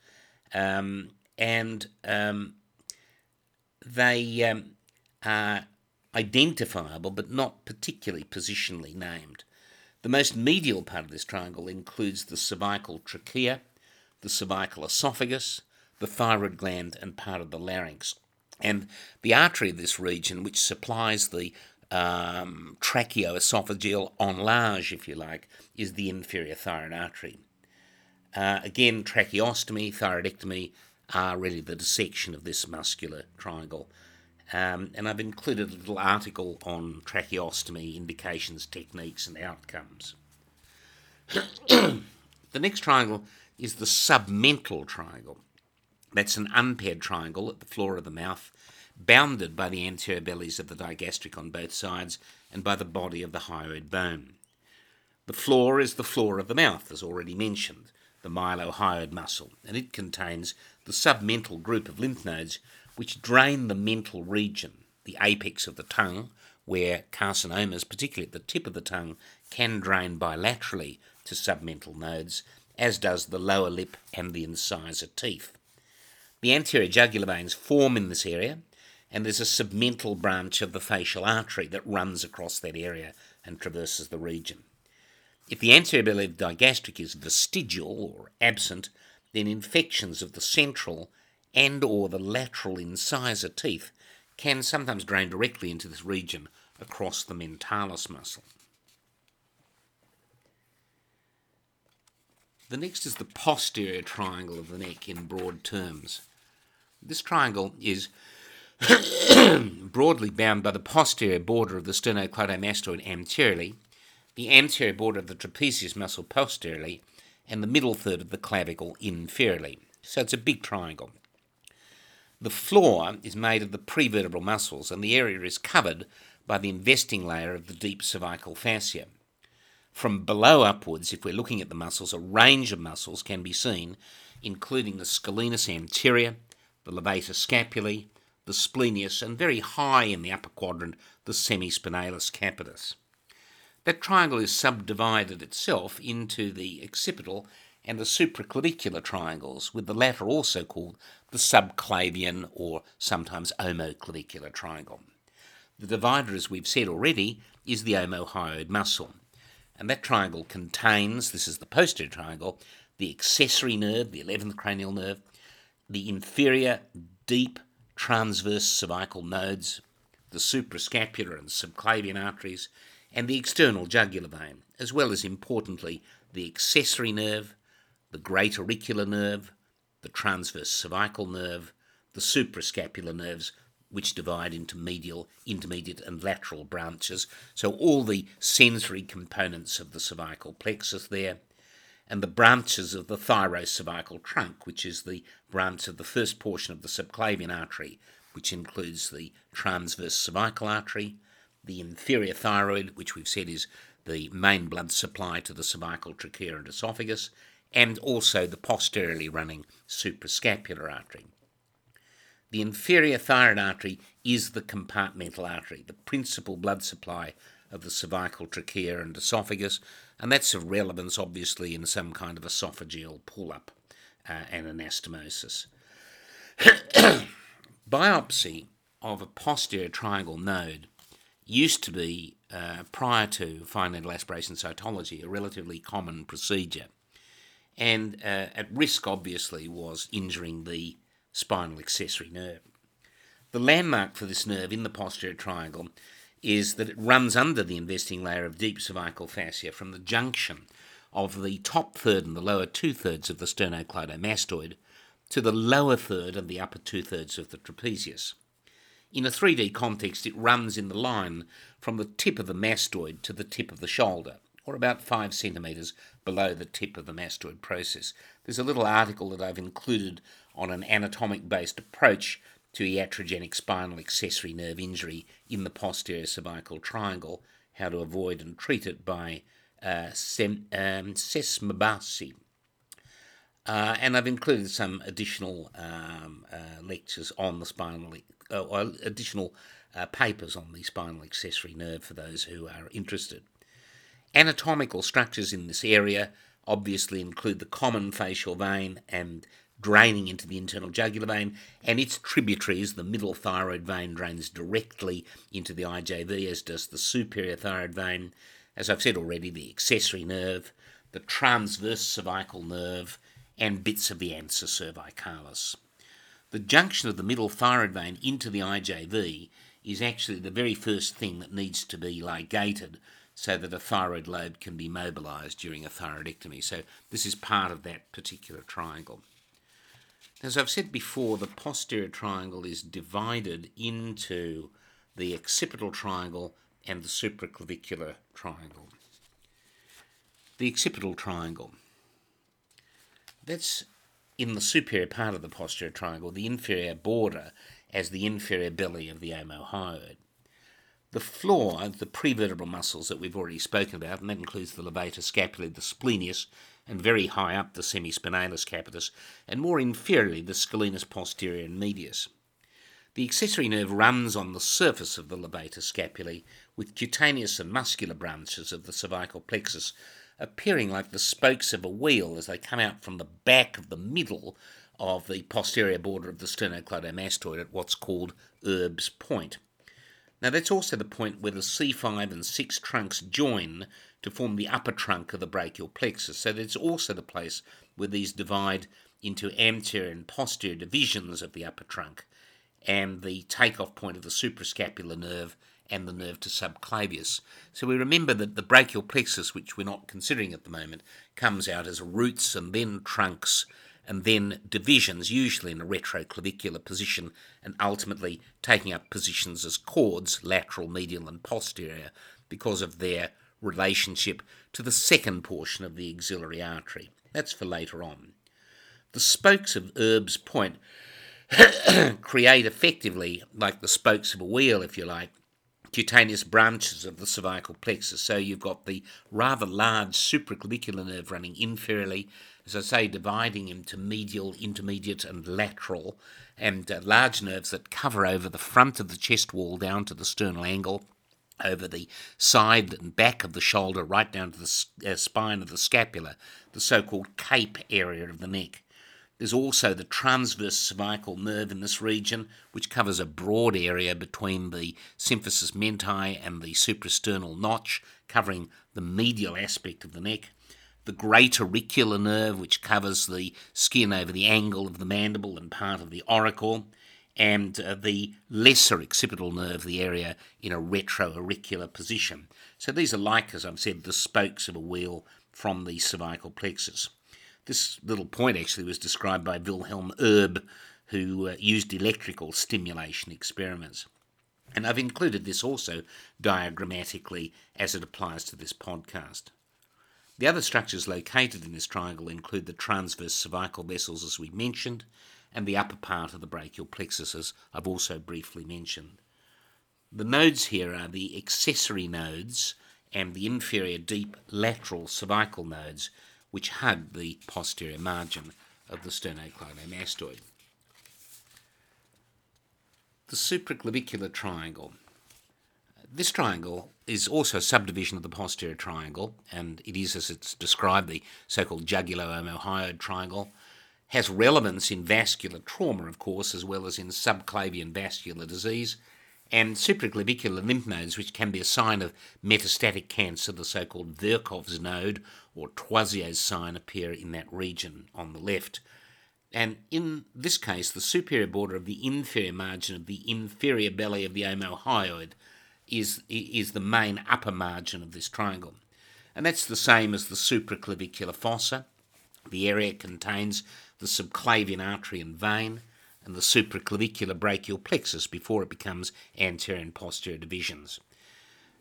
Um, and um, they um, are identifiable but not particularly positionally named. The most medial part of this triangle includes the cervical trachea, the cervical esophagus, the thyroid gland, and part of the larynx. And the artery of this region, which supplies the um, tracheoesophageal enlarge, if you like, is the inferior thyroid artery. Uh, again, tracheostomy, thyroidectomy are really the dissection of this muscular triangle. Um, and I've included a little article on tracheostomy indications, techniques, and outcomes. the next triangle is the submental triangle. That's an unpaired triangle at the floor of the mouth, bounded by the anterior bellies of the digastric on both sides and by the body of the hyoid bone. The floor is the floor of the mouth, as already mentioned. the mylohyoid muscle, and it contains the submental group of lymph nodes which drain the mental region, the apex of the tongue, where carcinomas, particularly at the tip of the tongue, can drain bilaterally to submental nodes, as does the lower lip and the incisor teeth. The anterior jugular veins form in this area, and there's a submental branch of the facial artery that runs across that area and traverses the region. If the anterior belly of digastric is vestigial or absent, then infections of the central and or the lateral incisor teeth can sometimes drain directly into this region across the mentalis muscle. The next is the posterior triangle of the neck in broad terms. This triangle is broadly bound by the posterior border of the sternocleidomastoid anteriorly, the anterior border of the trapezius muscle posteriorly, and the middle third of the clavicle inferiorly. So it's a big triangle. The floor is made of the prevertebral muscles, and the area is covered by the investing layer of the deep cervical fascia. From below upwards, if we're looking at the muscles, a range of muscles can be seen, including the scalenus anterior, the levator scapulae, the splenius, and very high in the upper quadrant, the semispinalis capitis. That triangle is subdivided itself into the occipital and the supraclavicular triangles, with the latter also called the subclavian or sometimes omoclavicular triangle. The divider, as we've said already, is the omohyoid muscle. And that triangle contains, this is the posterior triangle, the accessory nerve, the 11th cranial nerve, the inferior deep transverse cervical nodes, the suprascapular and subclavian arteries, and the external jugular vein, as well as importantly the accessory nerve, the great auricular nerve, the transverse cervical nerve, the suprascapular nerves, which divide into medial, intermediate, and lateral branches. So all the sensory components of the cervical plexus there, and the branches of the thyrocervical trunk, which is the branch of the first portion of the subclavian artery, which includes the transverse cervical artery, the inferior thyroid, which we've said is the main blood supply to the cervical trachea and esophagus, and also the posteriorly running suprascapular artery. The inferior thyroid artery is the compartmental artery, the principal blood supply of the cervical trachea and esophagus, and that's of relevance obviously in some kind of esophageal pull up uh, and anastomosis. Biopsy of a posterior triangle node used to be, uh, prior to fine needle aspiration cytology, a relatively common procedure. And uh, at risk, obviously, was injuring the spinal accessory nerve. The landmark for this nerve in the posterior triangle is that it runs under the investing layer of deep cervical fascia from the junction of the top third and the lower two thirds of the sternocleidomastoid to the lower third and the upper two thirds of the trapezius. In a 3D context, it runs in the line from the tip of the mastoid to the tip of the shoulder, or about 5 centimetres below the tip of the mastoid process. There's a little article that I've included on an anatomic based approach to iatrogenic spinal accessory nerve injury in the posterior cervical triangle, how to avoid and treat it by uh, sem, um, Sesmabasi. Uh, and I've included some additional um, uh, lectures on the spinal, uh, or additional uh, papers on the spinal accessory nerve for those who are interested. Anatomical structures in this area obviously include the common facial vein and draining into the internal jugular vein, and its tributaries, the middle thyroid vein, drains directly into the IJV, as does the superior thyroid vein. As I've said already, the accessory nerve, the transverse cervical nerve, and bits of the ansa cervicalis. The junction of the middle thyroid vein into the IJV is actually the very first thing that needs to be ligated so that a thyroid lobe can be mobilized during a thyroidectomy. So, this is part of that particular triangle. As I've said before, the posterior triangle is divided into the occipital triangle and the supraclavicular triangle. The occipital triangle. That's in the superior part of the posterior triangle, the inferior border as the inferior belly of the omohyoid. The floor, the prevertebral muscles that we've already spoken about, and that includes the levator scapulae, the splenius, and very high up the semispinalis capitis, and more inferiorly the scalenus posterior and medius. The accessory nerve runs on the surface of the levator scapulae with cutaneous and muscular branches of the cervical plexus appearing like the spokes of a wheel as they come out from the back of the middle of the posterior border of the sternocleidomastoid at what's called Erb's point. Now that's also the point where the C5 and 6 trunks join to form the upper trunk of the brachial plexus. So that's also the place where these divide into anterior and posterior divisions of the upper trunk and the takeoff point of the suprascapular nerve and the nerve to subclavius. So we remember that the brachial plexus, which we're not considering at the moment, comes out as roots and then trunks and then divisions, usually in a retroclavicular position, and ultimately taking up positions as cords, lateral, medial, and posterior, because of their relationship to the second portion of the axillary artery. That's for later on. The spokes of Erb's point create effectively, like the spokes of a wheel, if you like, cutaneous branches of the cervical plexus. So you've got the rather large supraclavicular nerve running inferiorly, as I say, dividing into medial, intermediate, and lateral, and uh, large nerves that cover over the front of the chest wall down to the sternal angle, over the side and back of the shoulder, right down to the uh, spine of the scapula, the so called cape area of the neck. There's also the transverse cervical nerve in this region, which covers a broad area between the symphysis menti and the suprasternal notch, covering the medial aspect of the neck. The great auricular nerve, which covers the skin over the angle of the mandible and part of the auricle, and uh, the lesser occipital nerve, the area in a retroauricular position. So these are like, as I've said, the spokes of a wheel from the cervical plexus. This little point actually was described by Wilhelm Erb, who uh, used electrical stimulation experiments. And I've included this also diagrammatically as it applies to this podcast. The other structures located in this triangle include the transverse cervical vessels, as we mentioned, and the upper part of the brachial plexus, as I've also briefly mentioned. The nodes here are the accessory nodes and the inferior deep lateral cervical nodes, which hug the posterior margin of the sternocleidomastoid. The supraclavicular triangle. This triangle is also a subdivision of the posterior triangle, and it is, as it's described, the so-called jugulo-omohyoid triangle. Has relevance in vascular trauma, of course, as well as in subclavian vascular disease, and supraclavicular lymph nodes, which can be a sign of metastatic cancer, the so called Virchow's node or Troisier's sign, appear in that region on the left. And in this case, the superior border of the inferior margin of the inferior belly of the omohyoid is, is the main upper margin of this triangle. And that's the same as the supraclavicular fossa. The area contains the subclavian artery and vein and the supraclavicular brachial plexus before it becomes anterior and posterior divisions.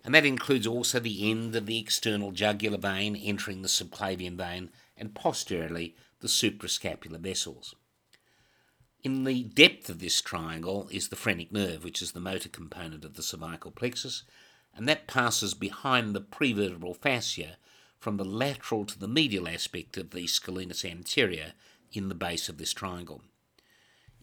And that includes also the end of the external jugular vein entering the subclavian vein and posteriorly the suprascapular vessels. In the depth of this triangle is the phrenic nerve, which is the motor component of the cervical plexus, and that passes behind the prevertebral fascia from the lateral to the medial aspect of the scalenus anterior in the base of this triangle.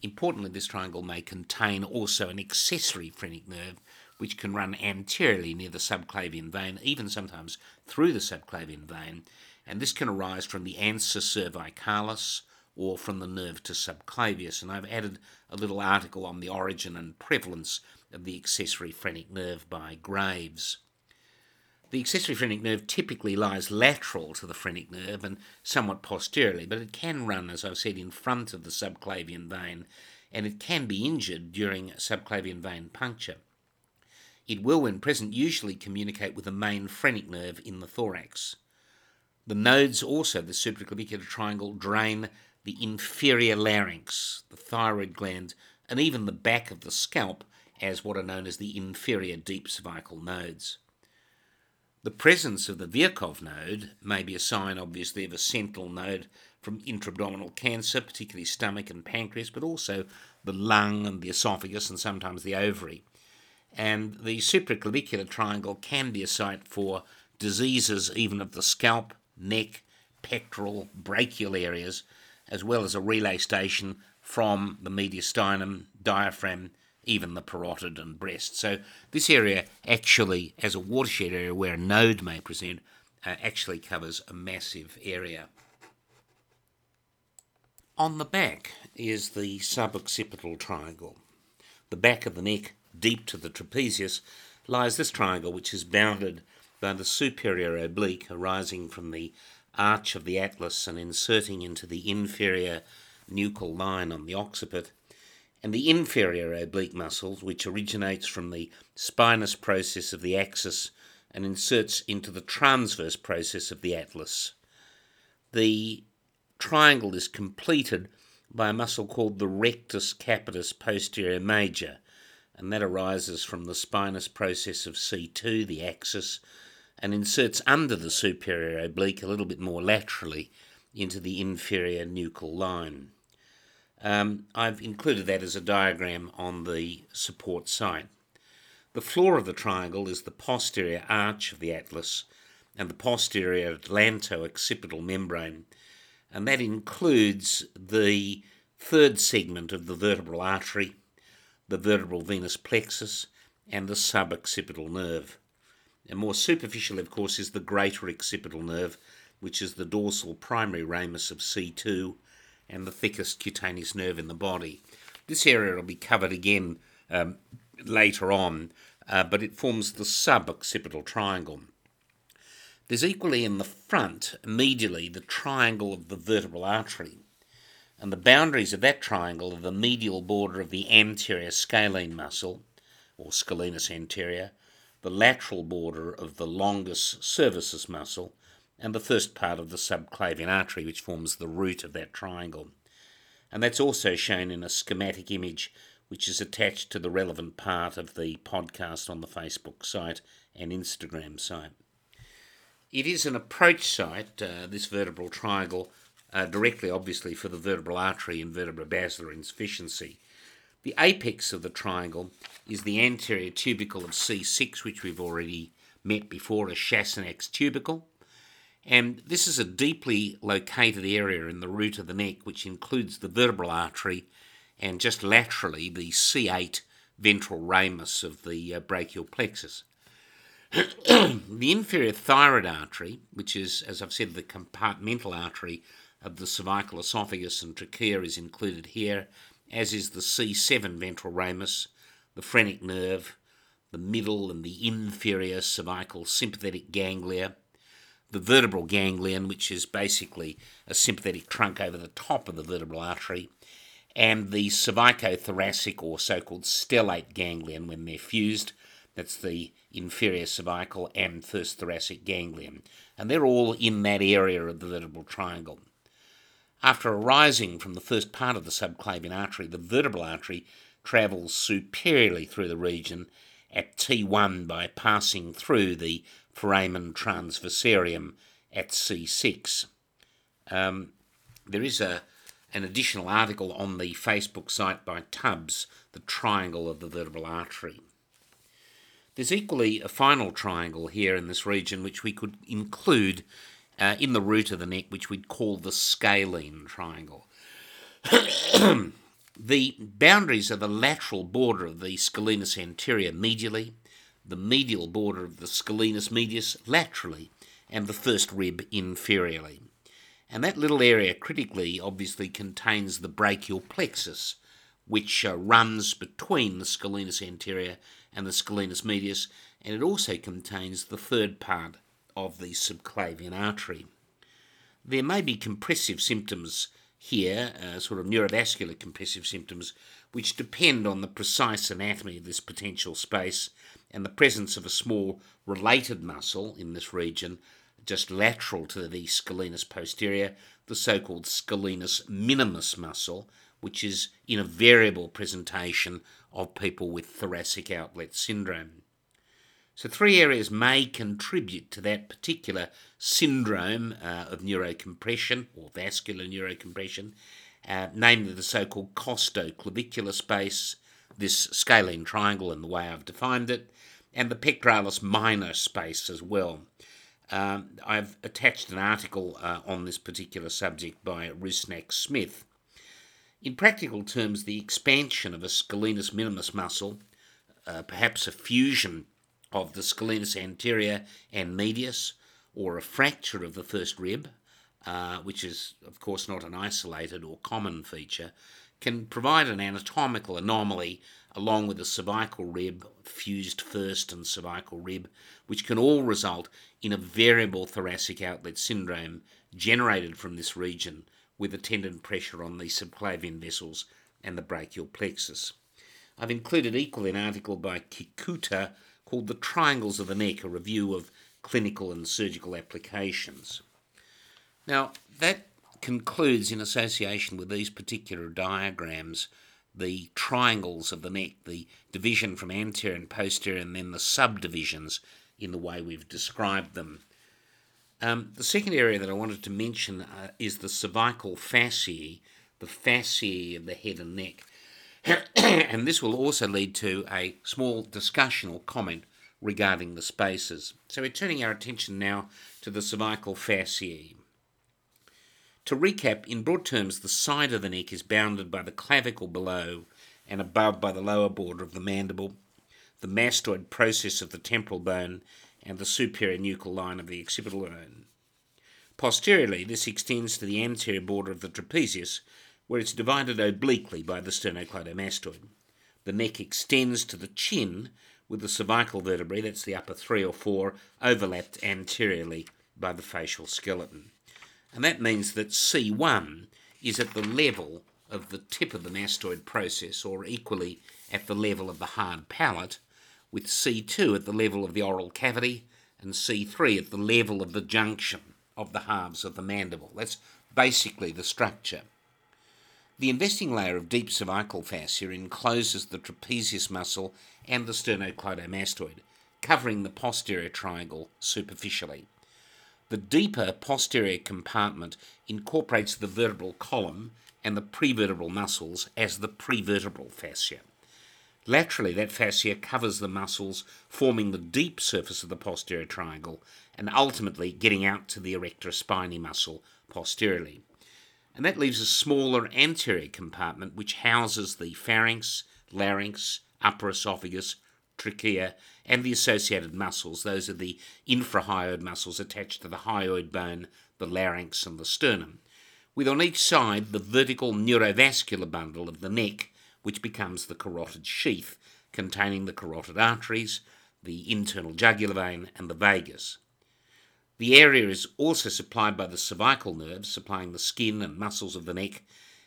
Importantly, this triangle may contain also an accessory phrenic nerve which can run anteriorly near the subclavian vein, even sometimes through the subclavian vein, and this can arise from the ansa cervicalis or from the nerve to subclavius. And I've added a little article on the origin and prevalence of the accessory phrenic nerve by Graves. The accessory phrenic nerve typically lies lateral to the phrenic nerve and somewhat posteriorly, but it can run, as I've said, in front of the subclavian vein, and it can be injured during subclavian vein puncture. It will, when present, usually communicate with the main phrenic nerve in the thorax. The nodes also the supraclavicular triangle drain the inferior larynx, the thyroid gland, and even the back of the scalp as what are known as the inferior deep cervical nodes. The presence of the Virchow node may be a sign, obviously, of a sentinel node from intra-abdominal cancer, particularly stomach and pancreas, but also the lung and the esophagus and sometimes the ovary. And the supraclavicular triangle can be a site for diseases even of the scalp, neck, pectoral, brachial areas, as well as a relay station from the mediastinum, diaphragm, even the parotid and breast. So this area actually, as a watershed area where a node may present, uh, actually covers a massive area. On the back is the suboccipital triangle. The back of the neck, deep to the trapezius, lies this triangle, which is bounded by the superior oblique arising from the arch of the atlas and inserting into the inferior nuchal line on the occiput, and the inferior oblique muscles, which originates from the spinous process of the axis and inserts into the transverse process of the atlas. The triangle is completed by a muscle called the rectus capitis posterior major, and that arises from the spinous process of C2, the axis, and inserts under the superior oblique a little bit more laterally into the inferior nuchal line. Um, I've included that as a diagram on the support site. The floor of the triangle is the posterior arch of the atlas and the posterior atlanto-occipital membrane, and that includes the third segment of the vertebral artery, the vertebral venous plexus, and the suboccipital nerve. And more superficial, of course, is the greater occipital nerve, which is the dorsal primary ramus of C2 and the thickest cutaneous nerve in the body. This area will be covered again um, later on, uh, but it forms the suboccipital triangle. There's equally in the front, medially, the triangle of the vertebral artery, and the boundaries of that triangle are the medial border of the anterior scalene muscle, or scalenus anterior, the lateral border of the longus cervicis muscle, and the first part of the subclavian artery, which forms the root of that triangle. And that's also shown in a schematic image which is attached to the relevant part of the podcast on the Facebook site and Instagram site. It is an approach site, uh, this vertebral triangle, uh, directly obviously for the vertebral artery and vertebrobasilar insufficiency. The apex of the triangle is the anterior tubercle of C6, which we've already met before as Chassaignac's tubercle. And this is a deeply located area in the root of the neck, which includes the vertebral artery and just laterally the C8 ventral ramus of the uh, brachial plexus. the inferior thyroid artery, which is, as I've said, the compartmental artery of the cervical esophagus and trachea, is included here, as is the C7 ventral ramus, the phrenic nerve, the middle and the inferior cervical sympathetic ganglia, the vertebral ganglion, which is basically a sympathetic trunk over the top of the vertebral artery, and the cervicothoracic or so called stellate ganglion when they're fused. That's the inferior cervical and first thoracic ganglion. And they're all in that area of the vertebral triangle. After arising from the first part of the subclavian artery, the vertebral artery travels superiorly through the region at T1 by passing through the foramen transversarium at C6. Um, there is a, an additional article on the Facebook site by Tubbs, The Triangle of the Vertebral Artery. There's equally a final triangle here in this region which we could include uh, in the root of the neck, which we'd call the scalene triangle. the boundaries are the lateral border of the scalenus anterior medially, the medial border of the scalenus medius laterally, and the first rib inferiorly. And that little area critically obviously contains the brachial plexus, which uh, runs between the scalenus anterior and the scalenus medius, and it also contains the third part of the subclavian artery. There may be compressive symptoms here, uh, sort of neurovascular compressive symptoms, which depend on the precise anatomy of this potential space and the presence of a small related muscle in this region, just lateral to the scalenus posterior, the so called scalenus minimus muscle, which is in a variable presentation of people with thoracic outlet syndrome. So, three areas may contribute to that particular syndrome uh, of neurocompression or vascular neurocompression, uh, namely the so called costoclavicular space, this scalene triangle in the way I've defined it, and the pectoralis minor space as well. Um, I've attached an article uh, on this particular subject by Rusnak Smith. In practical terms, the expansion of a scalenus minimus muscle, uh, perhaps a fusion of the scalenus anterior and medius, or a fracture of the first rib, uh, which is, of course, not an isolated or common feature, can provide an anatomical anomaly along with the cervical rib, fused first and cervical rib, which can all result in a variable thoracic outlet syndrome generated from this region with attendant pressure on the subclavian vessels and the brachial plexus. I've included equally an article by Kikuta called The Triangles of the Neck, a review of clinical and surgical applications. Now, that concludes in association with these particular diagrams the triangles of the neck, the division from anterior and posterior, and then the subdivisions in the way we've described them. Um, the second area that I wanted to mention uh, is the cervical fasciae, the fasciae of the head and neck. and this will also lead to a small discussion or comment regarding the spaces. So we're turning our attention now to the cervical fasciae. To recap, in broad terms, the side of the neck is bounded by the clavicle below and above by the lower border of the mandible, the mastoid process of the temporal bone, and the superior nuchal line of the occipital bone. Posteriorly, this extends to the anterior border of the trapezius, where it's divided obliquely by the sternocleidomastoid. The neck extends to the chin, with the cervical vertebrae, that's the upper three or four, overlapped anteriorly by the facial skeleton. And that means that C1 is at the level of the tip of the mastoid process, or equally at the level of the hard palate, with C2 at the level of the oral cavity, and C3 at the level of the junction of the halves of the mandible. That's basically the structure. The investing layer of deep cervical fascia encloses the trapezius muscle and the sternocleidomastoid, covering the posterior triangle superficially. The deeper posterior compartment incorporates the vertebral column and the prevertebral muscles as the prevertebral fascia. Laterally, that fascia covers the muscles forming the deep surface of the posterior triangle and ultimately getting out to the erector spinae muscle posteriorly. And that leaves a smaller anterior compartment which houses the pharynx, larynx, upper esophagus, trachea, and the associated muscles. Those are the infrahyoid muscles attached to the hyoid bone, the larynx, and the sternum. With on each side the vertical neurovascular bundle of the neck, which becomes the carotid sheath, containing the carotid arteries, the internal jugular vein, and the vagus. The area is also supplied by the cervical nerves, supplying the skin and muscles of the neck,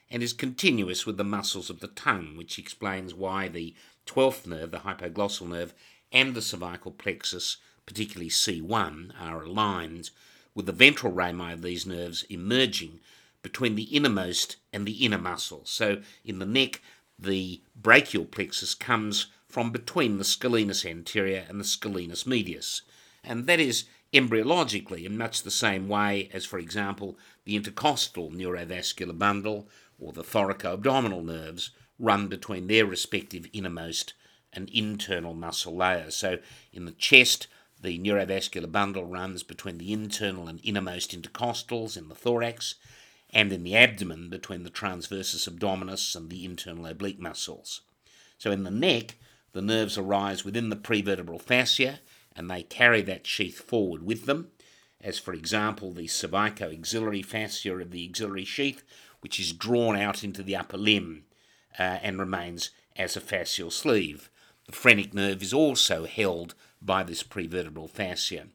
and is continuous with the muscles of the tongue, which explains why the 12th nerve, the hypoglossal nerve, and the cervical plexus, particularly C1, are aligned, with the ventral rami of these nerves emerging between the innermost and the inner muscle. So in the neck, the brachial plexus comes from between the scalenus anterior and the scalenus medius, and that is embryologically in much the same way as, for example, the intercostal neurovascular bundle or the thoracoabdominal nerves run between their respective innermost and internal muscle layers. So in the chest, the neurovascular bundle runs between the internal and innermost intercostals in the thorax, and in the abdomen between the transversus abdominis and the internal oblique muscles. So in the neck, the nerves arise within the prevertebral fascia and they carry that sheath forward with them, as for example the cervico-axillary fascia of the axillary sheath, which is drawn out into the upper limb uh, and remains as a fascial sleeve. The phrenic nerve is also held by this prevertebral fascia.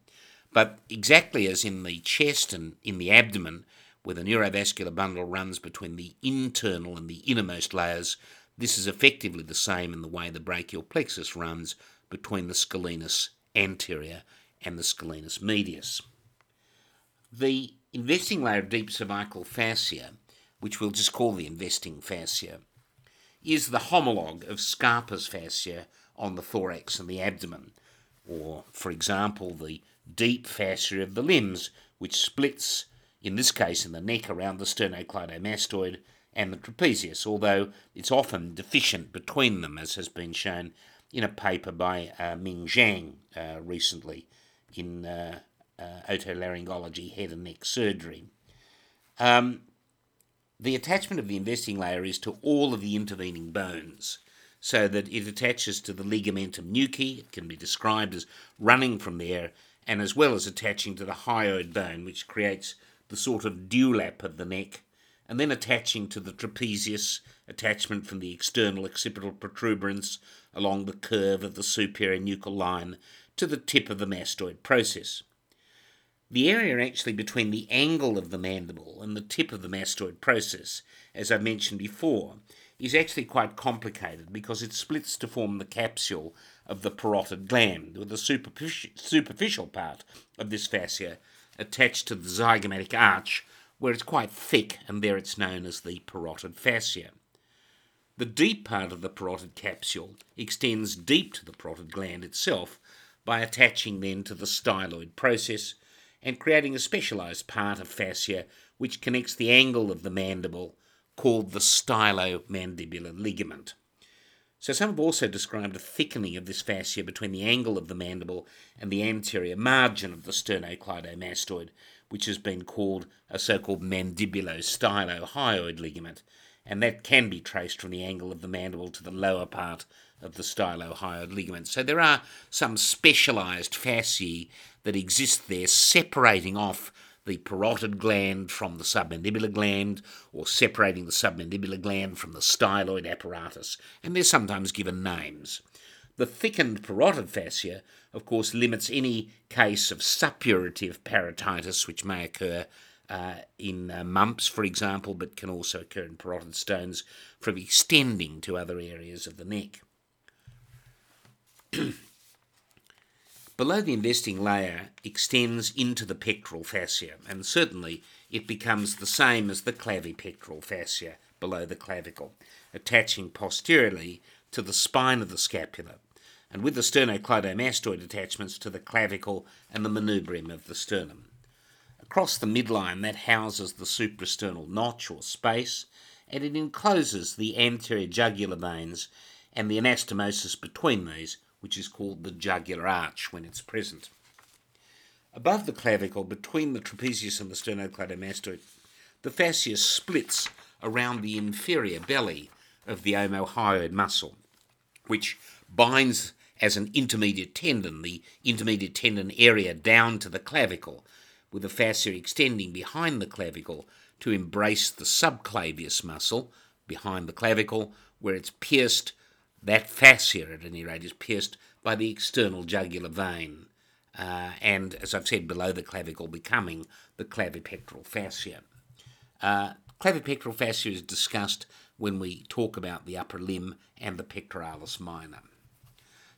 But exactly as in the chest and in the abdomen, where the neurovascular bundle runs between the internal and the innermost layers, this is effectively the same in the way the brachial plexus runs between the scalenus anterior and the scalenus medius. The investing layer of deep cervical fascia, which we'll just call the investing fascia, is the homologue of Scarpa's fascia on the thorax and the abdomen, or, for example, the deep fascia of the limbs, which splits, in this case in the neck around the sternocleidomastoid, and the trapezius, although it's often deficient between them, as has been shown in a paper by uh, Ming Zhang uh, recently in uh, uh, otolaryngology, head and neck surgery. Um, the attachment of the investing layer is to all of the intervening bones, so that it attaches to the ligamentum nuchae. It can be described as running from there, and as well as attaching to the hyoid bone, which creates the sort of dewlap of the neck, and then attaching to the trapezius, attachment from the external occipital protuberance along the curve of the superior nuchal line to the tip of the mastoid process. The area actually between the angle of the mandible and the tip of the mastoid process, as I mentioned before, is actually quite complicated because it splits to form the capsule of the parotid gland, with the superficial part of this fascia attached to the zygomatic arch, where it's quite thick, and there it's known as the parotid fascia. The deep part of the parotid capsule extends deep to the parotid gland itself by attaching then to the styloid process and creating a specialized part of fascia which connects the angle of the mandible called the stylomandibular ligament. So some have also described a thickening of this fascia between the angle of the mandible and the anterior margin of the sternocleidomastoid, which has been called a so-called mandibulostylohyoid ligament, and that can be traced from the angle of the mandible to the lower part of the stylohyoid ligament. So there are some specialized fasciae that exist there separating off the parotid gland from the submandibular gland or separating the submandibular gland from the styloid apparatus, and they're sometimes given names. The thickened parotid fascia, of course, limits any case of suppurative parotitis which may occur uh, in uh, mumps, for example, but can also occur in parotid stones from extending to other areas of the neck. Below the investing layer extends into the pectoral fascia, and certainly it becomes the same as the clavipectoral fascia below the clavicle, attaching posteriorly to the spine of the scapula, and with the sternocleidomastoid attachments to the clavicle and the manubrium of the sternum. Across the midline, that houses the suprasternal notch or space, and it encloses the anterior jugular veins and the anastomosis between these, which is called the jugular arch when it's present. Above the clavicle, between the trapezius and the sternocleidomastoid, the fascia splits around the inferior belly of the omohyoid muscle, which binds as an intermediate tendon, the intermediate tendon area down to the clavicle, with the fascia extending behind the clavicle to embrace the subclavius muscle behind the clavicle, where it's pierced that fascia, at any rate, is pierced by the external jugular vein, uh, and as I've said, below the clavicle, becoming the clavipectoral fascia. Uh, clavipectoral fascia is discussed when we talk about the upper limb and the pectoralis minor.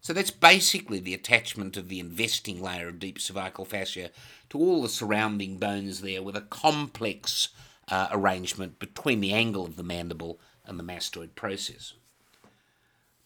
So that's basically the attachment of the investing layer of deep cervical fascia to all the surrounding bones there with a complex uh, arrangement between the angle of the mandible and the mastoid process.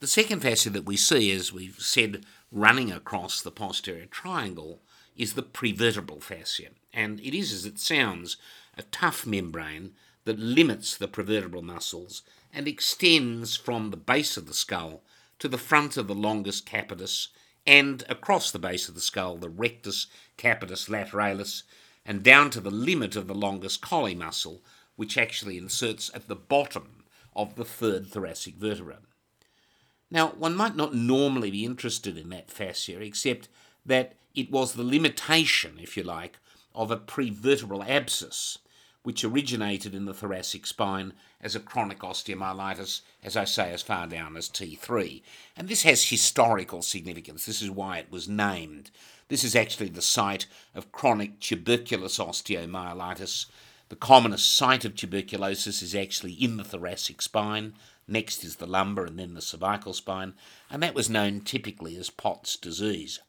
The second fascia that we see, as we've said, running across the posterior triangle, is the prevertebral fascia. And it is, as it sounds, a tough membrane that limits the prevertebral muscles and extends from the base of the skull to the front of the longus capitis and across the base of the skull, the rectus capitis lateralis, and down to the limit of the longus colli muscle, which actually inserts at the bottom of the third thoracic vertebra. Now, one might not normally be interested in that fascia, except that it was the limitation, if you like, of a prevertebral abscess, which originated in the thoracic spine as a chronic osteomyelitis, as I say, as far down as T3. And this has historical significance. This is why it was named. This is actually the site of chronic tuberculous osteomyelitis. The commonest site of tuberculosis is actually in the thoracic spine. Next is the lumbar and then the cervical spine, and that was known typically as Pott's disease.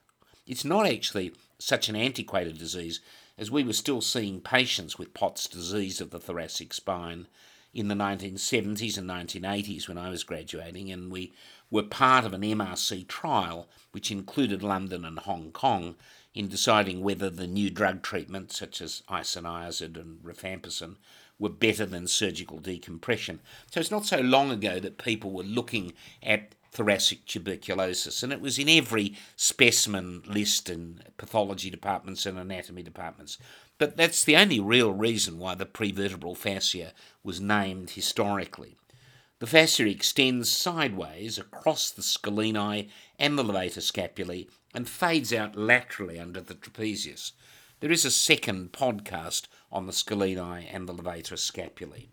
It's not actually such an antiquated disease, as we were still seeing patients with Pott's disease of the thoracic spine in the 1970s and 1980s when I was graduating, and we were part of an MRC trial which included London and Hong Kong in deciding whether the new drug treatments, such as isoniazid and rifampicin, were better than surgical decompression. So it's not so long ago that people were looking at thoracic tuberculosis, and it was in every specimen list in pathology departments and anatomy departments. But that's the only real reason why the prevertebral fascia was named historically. The fascia extends sideways across the scalenii and the levator scapulae and fades out laterally under the trapezius. There is a second podcast on the scalenii and the levator scapulae.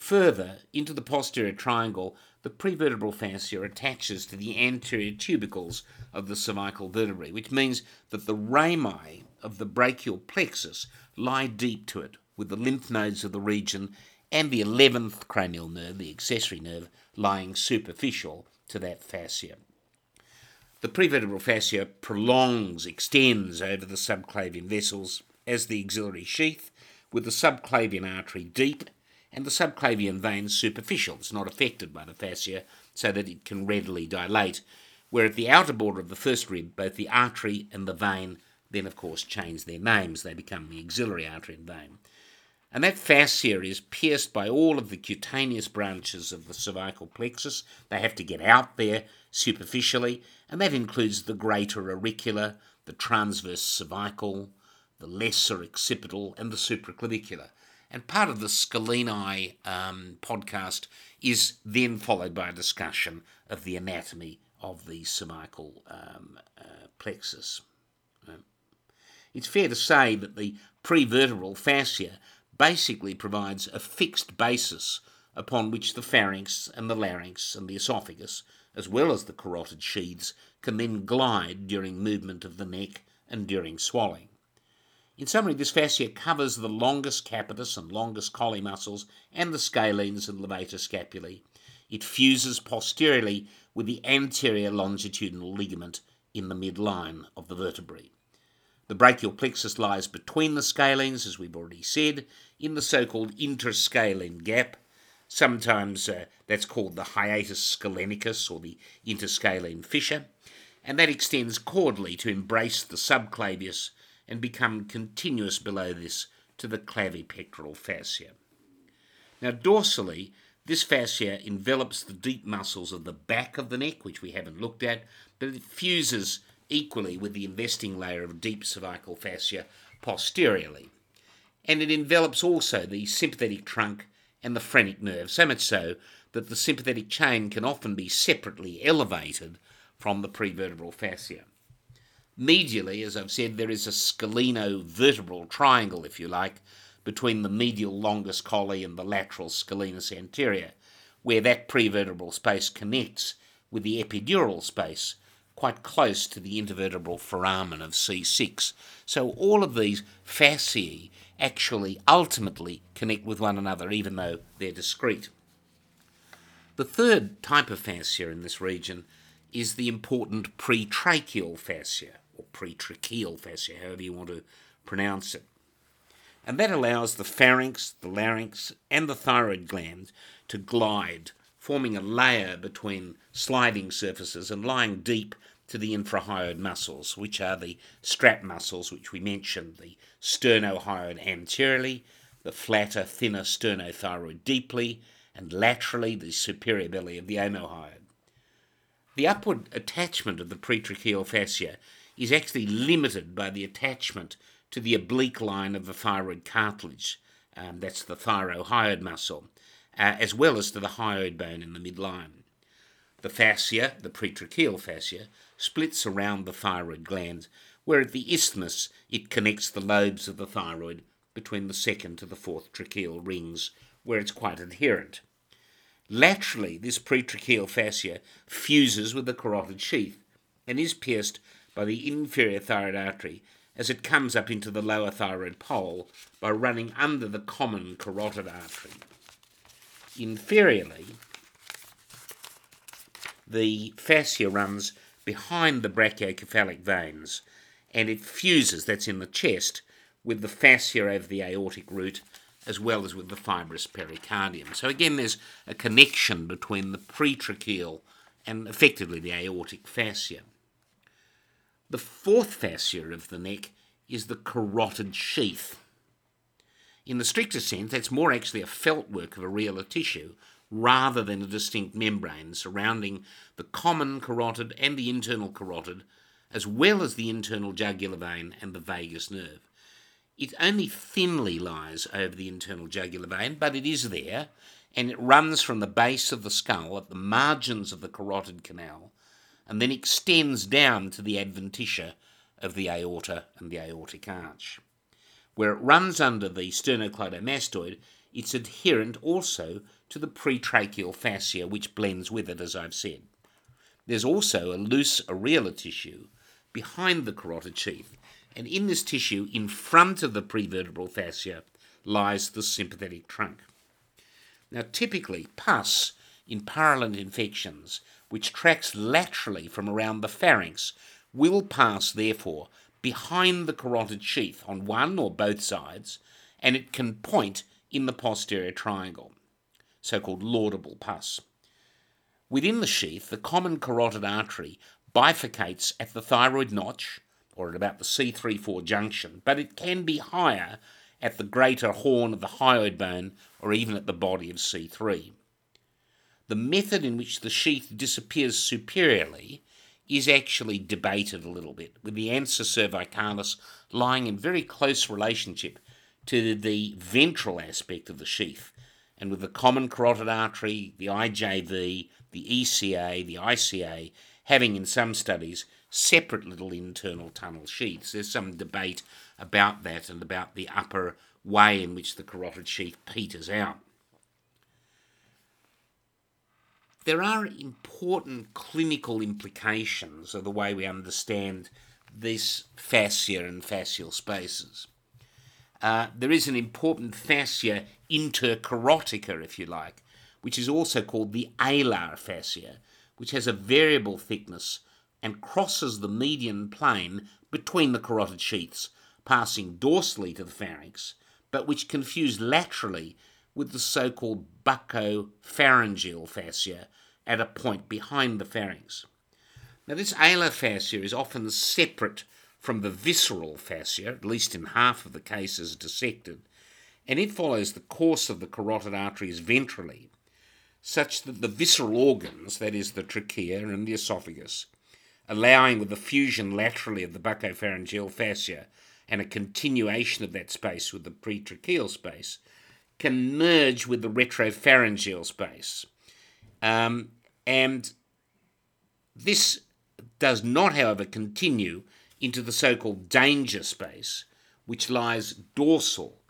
Further, into the posterior triangle, the prevertebral fascia attaches to the anterior tubercles of the cervical vertebrae, which means that the rami of the brachial plexus lie deep to it, with the lymph nodes of the region and the 11th cranial nerve, the accessory nerve, lying superficial to that fascia. The prevertebral fascia prolongs, extends over the subclavian vessels as the axillary sheath, with the subclavian artery deep and the subclavian vein superficial. It's not affected by the fascia so that it can readily dilate. Where at the outer border of the first rib, both the artery and the vein then, of course, change their names. They become the axillary artery and vein. And that fascia is pierced by all of the cutaneous branches of the cervical plexus. They have to get out there superficially, and that includes the greater auricular, the transverse cervical, the lesser occipital, and the supraclavicular. And part of the Scalenii um, podcast is then followed by a discussion of the anatomy of the cervical um, uh, plexus. Um, it's fair to say that the prevertebral fascia basically provides a fixed basis upon which the pharynx and the larynx and the esophagus, as well as the carotid sheaths, can then glide during movement of the neck and during swallowing. In summary, this fascia covers the longus capitis and longus colli muscles and the scalenes and levator scapulae. It fuses posteriorly with the anterior longitudinal ligament in the midline of the vertebrae. The brachial plexus lies between the scalenes, as we've already said, in the so called interscalene gap. Sometimes uh, that's called the hiatus scalenicus or the interscalene fissure, and that extends caudally to embrace the subclavius and become continuous below this to the clavipectoral fascia. Now, dorsally, this fascia envelops the deep muscles of the back of the neck, which we haven't looked at, but it fuses equally with the investing layer of deep cervical fascia posteriorly. And it envelops also the sympathetic trunk and the phrenic nerve, so much so that the sympathetic chain can often be separately elevated from the prevertebral fascia. Medially, as I've said, there is a scaleno-vertebral triangle, if you like, between the medial longus colli and the lateral scalenus anterior, where that prevertebral space connects with the epidural space, quite close to the intervertebral foramen of C6. So all of these fasciae actually ultimately connect with one another, even though they're discrete. The third type of fascia in this region is the important pretracheal fascia or pretracheal fascia, however you want to pronounce it. And that allows the pharynx, the larynx, and the thyroid gland to glide, forming a layer between sliding surfaces and lying deep to the infrahyoid muscles, which are the strap muscles which we mentioned, the sternohyoid anteriorly, the flatter, thinner sternothyroid deeply, and laterally the superior belly of the omohyoid. The upward attachment of the pretracheal fascia is actually limited by the attachment to the oblique line of the thyroid cartilage, um, that's the thyrohyoid muscle, uh, as well as to the hyoid bone in the midline. The fascia, the pretracheal fascia, splits around the thyroid gland, where at the isthmus it connects the lobes of the thyroid between the second to the fourth tracheal rings, where it's quite adherent. Laterally, this pretracheal fascia fuses with the carotid sheath and is pierced by the inferior thyroid artery as it comes up into the lower thyroid pole by running under the common carotid artery. Inferiorly, the fascia runs behind the brachiocephalic veins and it fuses, that's in the chest, with the fascia over the aortic root as well as with the fibrous pericardium. So again, there's a connection between the pretracheal and effectively the aortic fascia. The fourth fascia of the neck is the carotid sheath. In the stricter sense, that's more actually a felt work of areolar tissue rather than a distinct membrane surrounding the common carotid and the internal carotid, as well as the internal jugular vein and the vagus nerve. It only thinly lies over the internal jugular vein, but it is there, and it runs from the base of the skull at the margins of the carotid canal, and then extends down to the adventitia of the aorta and the aortic arch. Where it runs under the sternocleidomastoid, it's adherent also to the pretracheal fascia, which blends with it, as I've said. There's also a loose areolar tissue behind the carotid sheath, and in this tissue, in front of the prevertebral fascia, lies the sympathetic trunk. Now, typically, pus in purulent infections, which tracks laterally from around the pharynx, will pass, therefore, behind the carotid sheath on one or both sides, and it can point in the posterior triangle, so called laudable pus. Within the sheath, the common carotid artery bifurcates at the thyroid notch, or at about the C3-4 junction, but it can be higher at the greater horn of the hyoid bone or even at the body of C3. The method in which the sheath disappears superiorly is actually debated a little bit, with the ansa cervicalis lying in very close relationship to the ventral aspect of the sheath, and with the common carotid artery, the IJV, the ECA, the ICA, having in some studies separate little internal tunnel sheaths. There's some debate about that and about the upper way in which the carotid sheath peters out. There are important clinical implications of the way we understand this fascia and fascial spaces. Uh, there is an important fascia intercarotica, if you like, which is also called the alar fascia, which has a variable thickness and crosses the median plane between the carotid sheaths, passing dorsally to the pharynx, but which confuse laterally with the so-called buccopharyngeal fascia at a point behind the pharynx. Now, this alar fascia is often separate from the visceral fascia, at least in half of the cases dissected, and it follows the course of the carotid arteries ventrally, such that the visceral organs, that is, the trachea and the esophagus, allowing with the fusion laterally of the buccopharyngeal fascia and a continuation of that space with the pretracheal space, can merge with the retropharyngeal space. Um, and this does not, however, continue into the so called danger space, which lies dorsal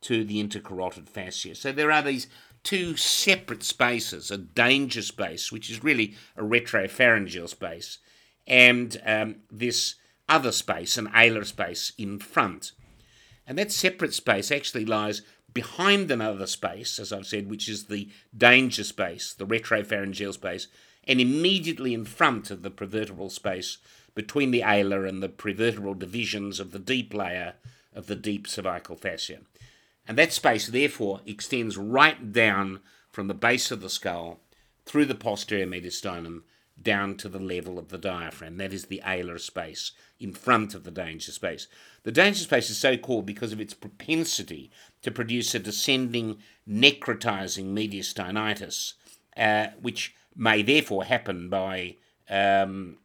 to the intercarotid fascia. So there are these two separate spaces a danger space, which is really a retropharyngeal space, and um, this other space, an alar space in front. And that separate space actually lies behind another space, as I've said, which is the danger space, the retropharyngeal space, and immediately in front of the prevertebral space between the alar and the prevertebral divisions of the deep layer of the deep cervical fascia. And that space, therefore, extends right down from the base of the skull through the posterior mediastinum down to the level of the diaphragm. That is the alar space in front of the danger space. The danger space is so called because of its propensity to produce a descending necrotizing mediastinitis, uh, which may therefore happen by um,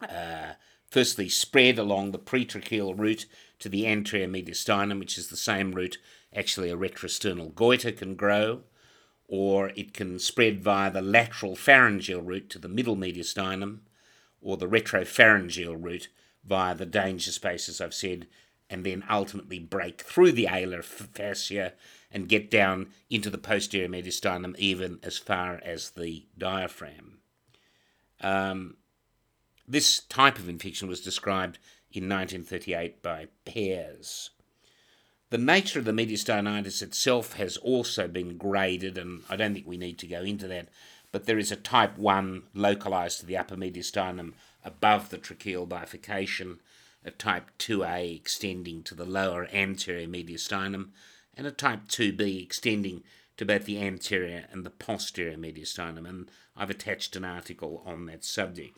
uh, firstly spread along the pretracheal route to the anterior mediastinum, which is the same route actually a retrosternal goiter can grow, or it can spread via the lateral pharyngeal route to the middle mediastinum, or the retropharyngeal route via the danger space, as I've said, and then ultimately break through the alar fascia and get down into the posterior mediastinum, even as far as the diaphragm. Um, this type of infection was described in 1938 by Pearse. The nature of the mediastinitis itself has also been graded, and I don't think we need to go into that, but there is a type 1 localized to the upper mediastinum above the tracheal bifurcation, a type 2A extending to the lower anterior mediastinum, and a type 2B extending to both the anterior and the posterior mediastinum, and I've attached an article on that subject.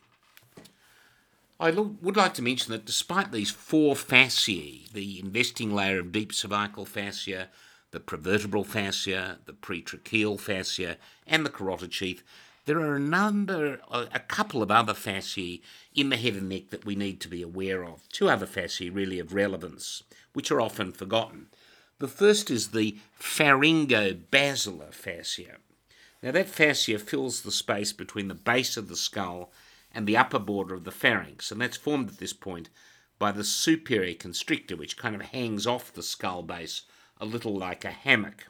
I would like to mention that despite these four fasciae, the investing layer of deep cervical fascia, the prevertebral fascia, the pretracheal fascia, and the carotid sheath, there are a number, a couple of other fasciae in the head and neck that we need to be aware of. Two other fasciae really of relevance, which are often forgotten. The first is the pharyngobasilar fascia. Now, that fascia fills the space between the base of the skull and the upper border of the pharynx, and that's formed at this point by the superior constrictor, which kind of hangs off the skull base a little like a hammock.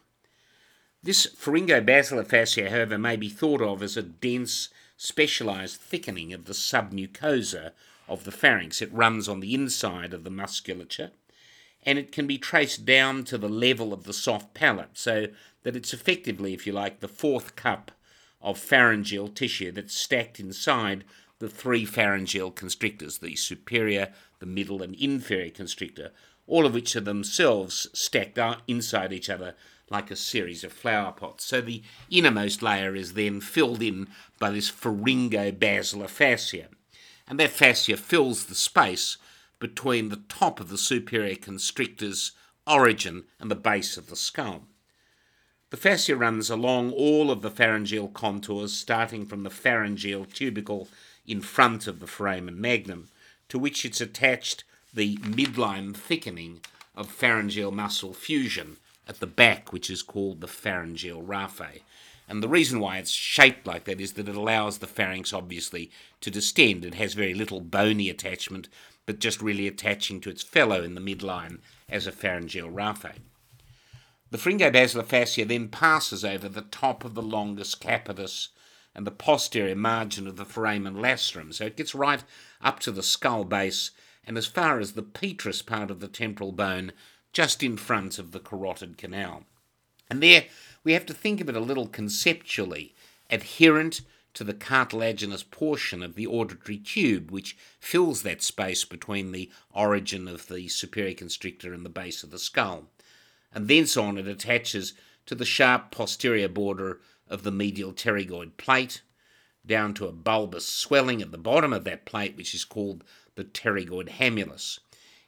This pharyngobasilar fascia, however, may be thought of as a dense, specialized thickening of the submucosa of the pharynx. It runs on the inside of the musculature and it can be traced down to the level of the soft palate so that it's effectively, if you like, the fourth cup of pharyngeal tissue that's stacked inside the three pharyngeal constrictors the superior, the middle, and inferior constrictor, all of which are themselves stacked inside each other like a series of flower pots. So the innermost layer is then filled in by this pharyngobasilar fascia. And that fascia fills the space between the top of the superior constrictor's origin and the base of the skull. The fascia runs along all of the pharyngeal contours, starting from the pharyngeal tubercle in front of the foramen magnum, to which it's attached the midline thickening of pharyngeal muscle fusion at the back, which is called the pharyngeal raphe. And the reason why it's shaped like that is that it allows the pharynx, obviously, to distend. It has very little bony attachment, but just really attaching to its fellow in the midline as a pharyngeal raphe. The pharyngobasilar fascia then passes over the top of the longus capitis and the posterior margin of the foramen lacerum, so it gets right up to the skull base and as far as the petrous part of the temporal bone just in front of the carotid canal. And there we have to think of it a little conceptually, adherent to the cartilaginous portion of the auditory tube, which fills that space between the origin of the superior constrictor and the base of the skull. And thence on it attaches to the sharp posterior border of the medial pterygoid plate, down to a bulbous swelling at the bottom of that plate, which is called the pterygoid hamulus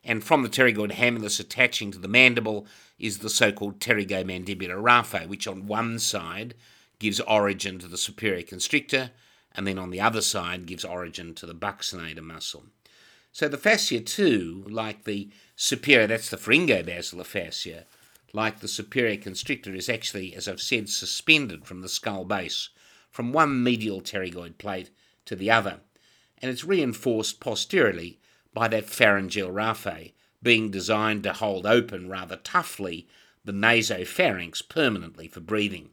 and from the pterygoid hamulus attaching to the mandible is the so-called pterygomandibular raphe, which on one side gives origin to the superior constrictor, and then on the other side gives origin to the buccinator muscle. So the fascia too, like the superior, that's the pharyngobasilar fascia, like the superior constrictor, is actually, as I've said, suspended from the skull base, from one medial pterygoid plate to the other, and it's reinforced posteriorly by that pharyngeal raphe, being designed to hold open rather toughly the nasopharynx permanently for breathing.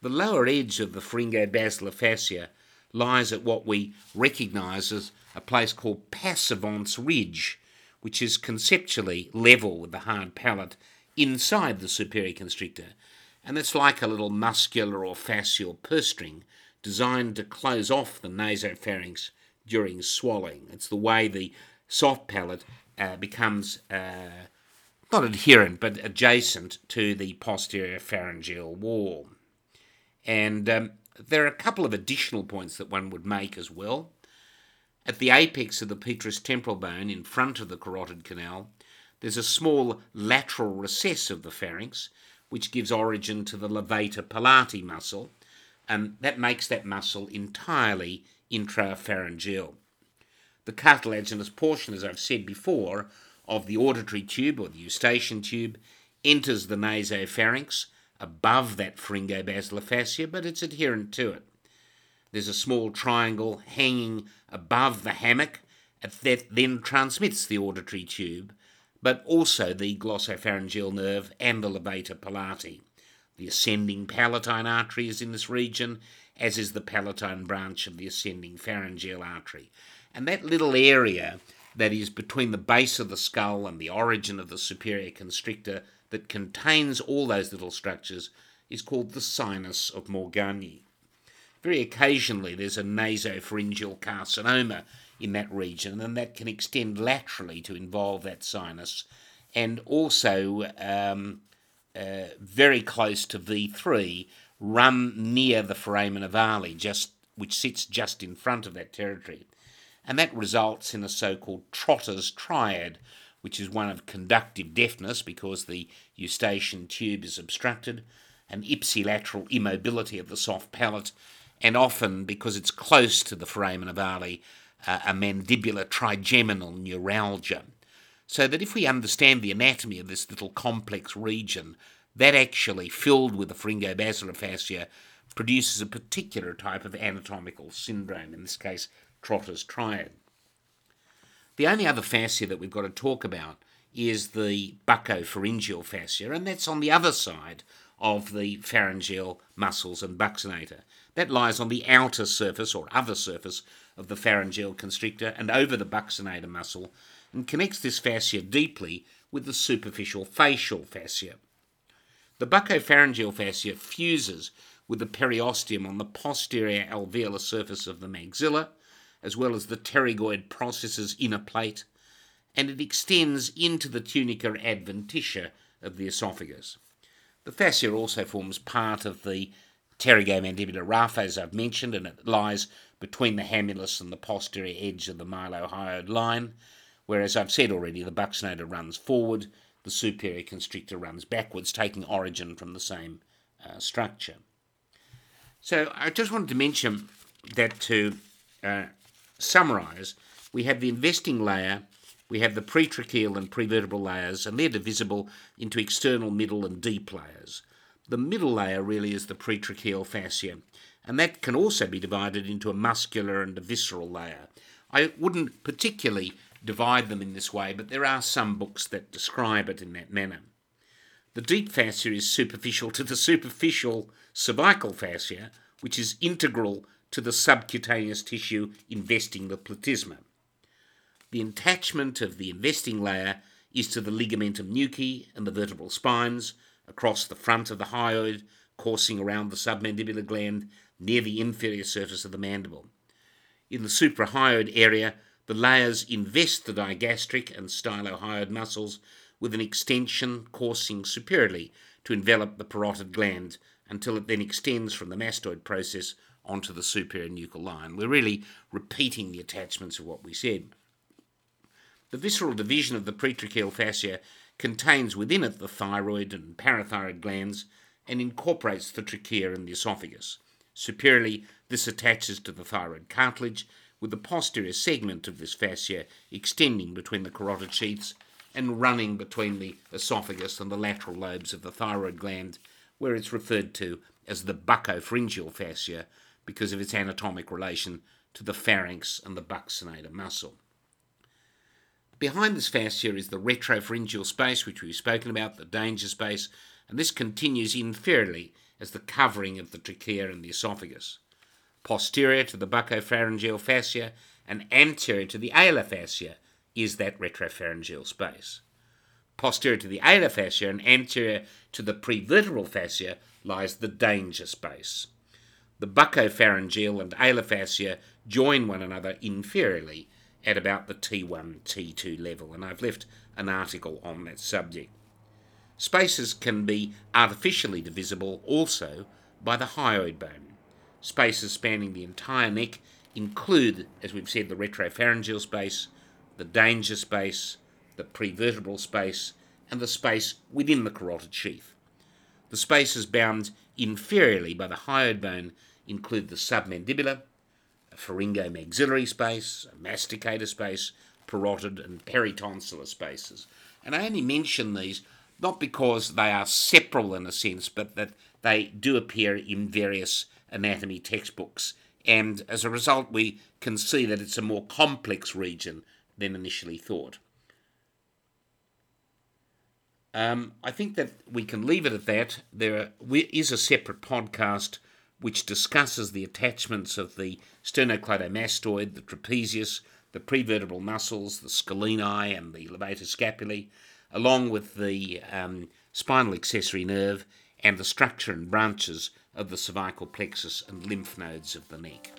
The lower edge of the pharyngobasilar fascia lies at what we recognise as a place called Passavant's Ridge, which is conceptually level with the hard palate inside the superior constrictor, and it's like a little muscular or fascial purse string designed to close off the nasopharynx during swallowing. It's the way the soft palate uh, becomes uh, not adherent but adjacent to the posterior pharyngeal wall. And um, there are a couple of additional points that one would make as well. At the apex of the petrous temporal bone in front of the carotid canal, there's a small lateral recess of the pharynx, which gives origin to the levator palati muscle, and that makes that muscle entirely intrapharyngeal. The cartilaginous portion, as I've said before, of the auditory tube or the eustachian tube enters the nasopharynx above that pharyngobasilar fascia, but it's adherent to it. There's a small triangle hanging above the hammock that then transmits the auditory tube, but also the glossopharyngeal nerve and the levator palati. The ascending palatine artery is in this region, as is the palatine branch of the ascending pharyngeal artery. And that little area that is between the base of the skull and the origin of the superior constrictor that contains all those little structures is called the sinus of Morgagni. Very occasionally there's a nasopharyngeal carcinoma in that region, and that can extend laterally to involve that sinus, and also um, uh, very close to V3 run near the foramen of ovale, just which sits just in front of that territory. and that results in a so called trotter's triad, which is one of conductive deafness because the eustachian tube is obstructed, an ipsilateral immobility of the soft palate, and often, because it's close to the foramen ovale, uh, a mandibular trigeminal neuralgia. So that if we understand the anatomy of this little complex region, that actually, filled with the pharyngobasilar fascia, produces a particular type of anatomical syndrome, in this case, Trotter's triad. The only other fascia that we've got to talk about is the buccopharyngeal fascia, and that's on the other side of the pharyngeal muscles and buccinator. That lies on the outer surface or other surface of the pharyngeal constrictor and over the buccinator muscle and connects this fascia deeply with the superficial facial fascia. The buccopharyngeal fascia fuses with the periosteum on the posterior alveolar surface of the maxilla, as well as the pterygoid processes inner plate, and it extends into the tunica adventitia of the esophagus. The fascia also forms part of the pterygomandibular raphe, as I've mentioned, and it lies between the hamulus and the posterior edge of the mylohyoid line, whereas I've said already the buccinator runs forward, the superior constrictor runs backwards, taking origin from the same uh, structure. So I just wanted to mention that to uh, summarise, we have the investing layer, we have the pretracheal and prevertebral layers, and they're divisible into external, middle, and deep layers. The middle layer really is the pretracheal fascia, and that can also be divided into a muscular and a visceral layer. I wouldn't particularly divide them in this way, but there are some books that describe it in that manner. The deep fascia is superficial to the superficial cervical fascia, which is integral to the subcutaneous tissue investing the platysma. The attachment of the investing layer is to the ligamentum nuchae and the vertebral spines, across the front of the hyoid, coursing around the submandibular gland near the inferior surface of the mandible. In the suprahyoid area, the layers invest the digastric and stylohyoid muscles with an extension coursing superiorly to envelop the parotid gland until it then extends from the mastoid process onto the superior nuchal line. We're really repeating the attachments of what we said. The visceral division of the pretracheal fascia contains within it the thyroid and parathyroid glands and incorporates the trachea and the esophagus. Superiorly, this attaches to the thyroid cartilage, with the posterior segment of this fascia extending between the carotid sheaths and running between the esophagus and the lateral lobes of the thyroid gland, where it's referred to as the buccopharyngeal fascia because of its anatomic relation to the pharynx and the buccinator muscle. Behind this fascia is the retropharyngeal space, which we've spoken about, the danger space, and this continues inferiorly as the covering of the trachea and the esophagus. Posterior to the buccopharyngeal fascia and anterior to the alar fascia is that retropharyngeal space. Posterior to the alar fascia and anterior to the prevertebral fascia lies the danger space. The buccopharyngeal and alar fascia join one another inferiorly at about the T1, T2 level, and I've left an article on that subject. Spaces can be artificially divisible also by the hyoid bone. Spaces spanning the entire neck include, as we've said, the retropharyngeal space, the danger space, the prevertebral space, and the space within the carotid sheath. The spaces bound inferiorly by the hyoid bone include the submandibular, a pharyngomaxillary space, a masticator space, parotid, and peritonsillar spaces. And I only mention these not because they are separable in a sense, but that they do appear in various anatomy textbooks. And as a result, we can see that it's a more complex region than initially thought. Um, I think that we can leave it at that. There is a separate podcast which discusses the attachments of the sternocleidomastoid, the trapezius, the prevertebral muscles, the scalenii, and the levator scapulae, along with the um, spinal accessory nerve and the structure and branches of the cervical plexus and lymph nodes of the neck.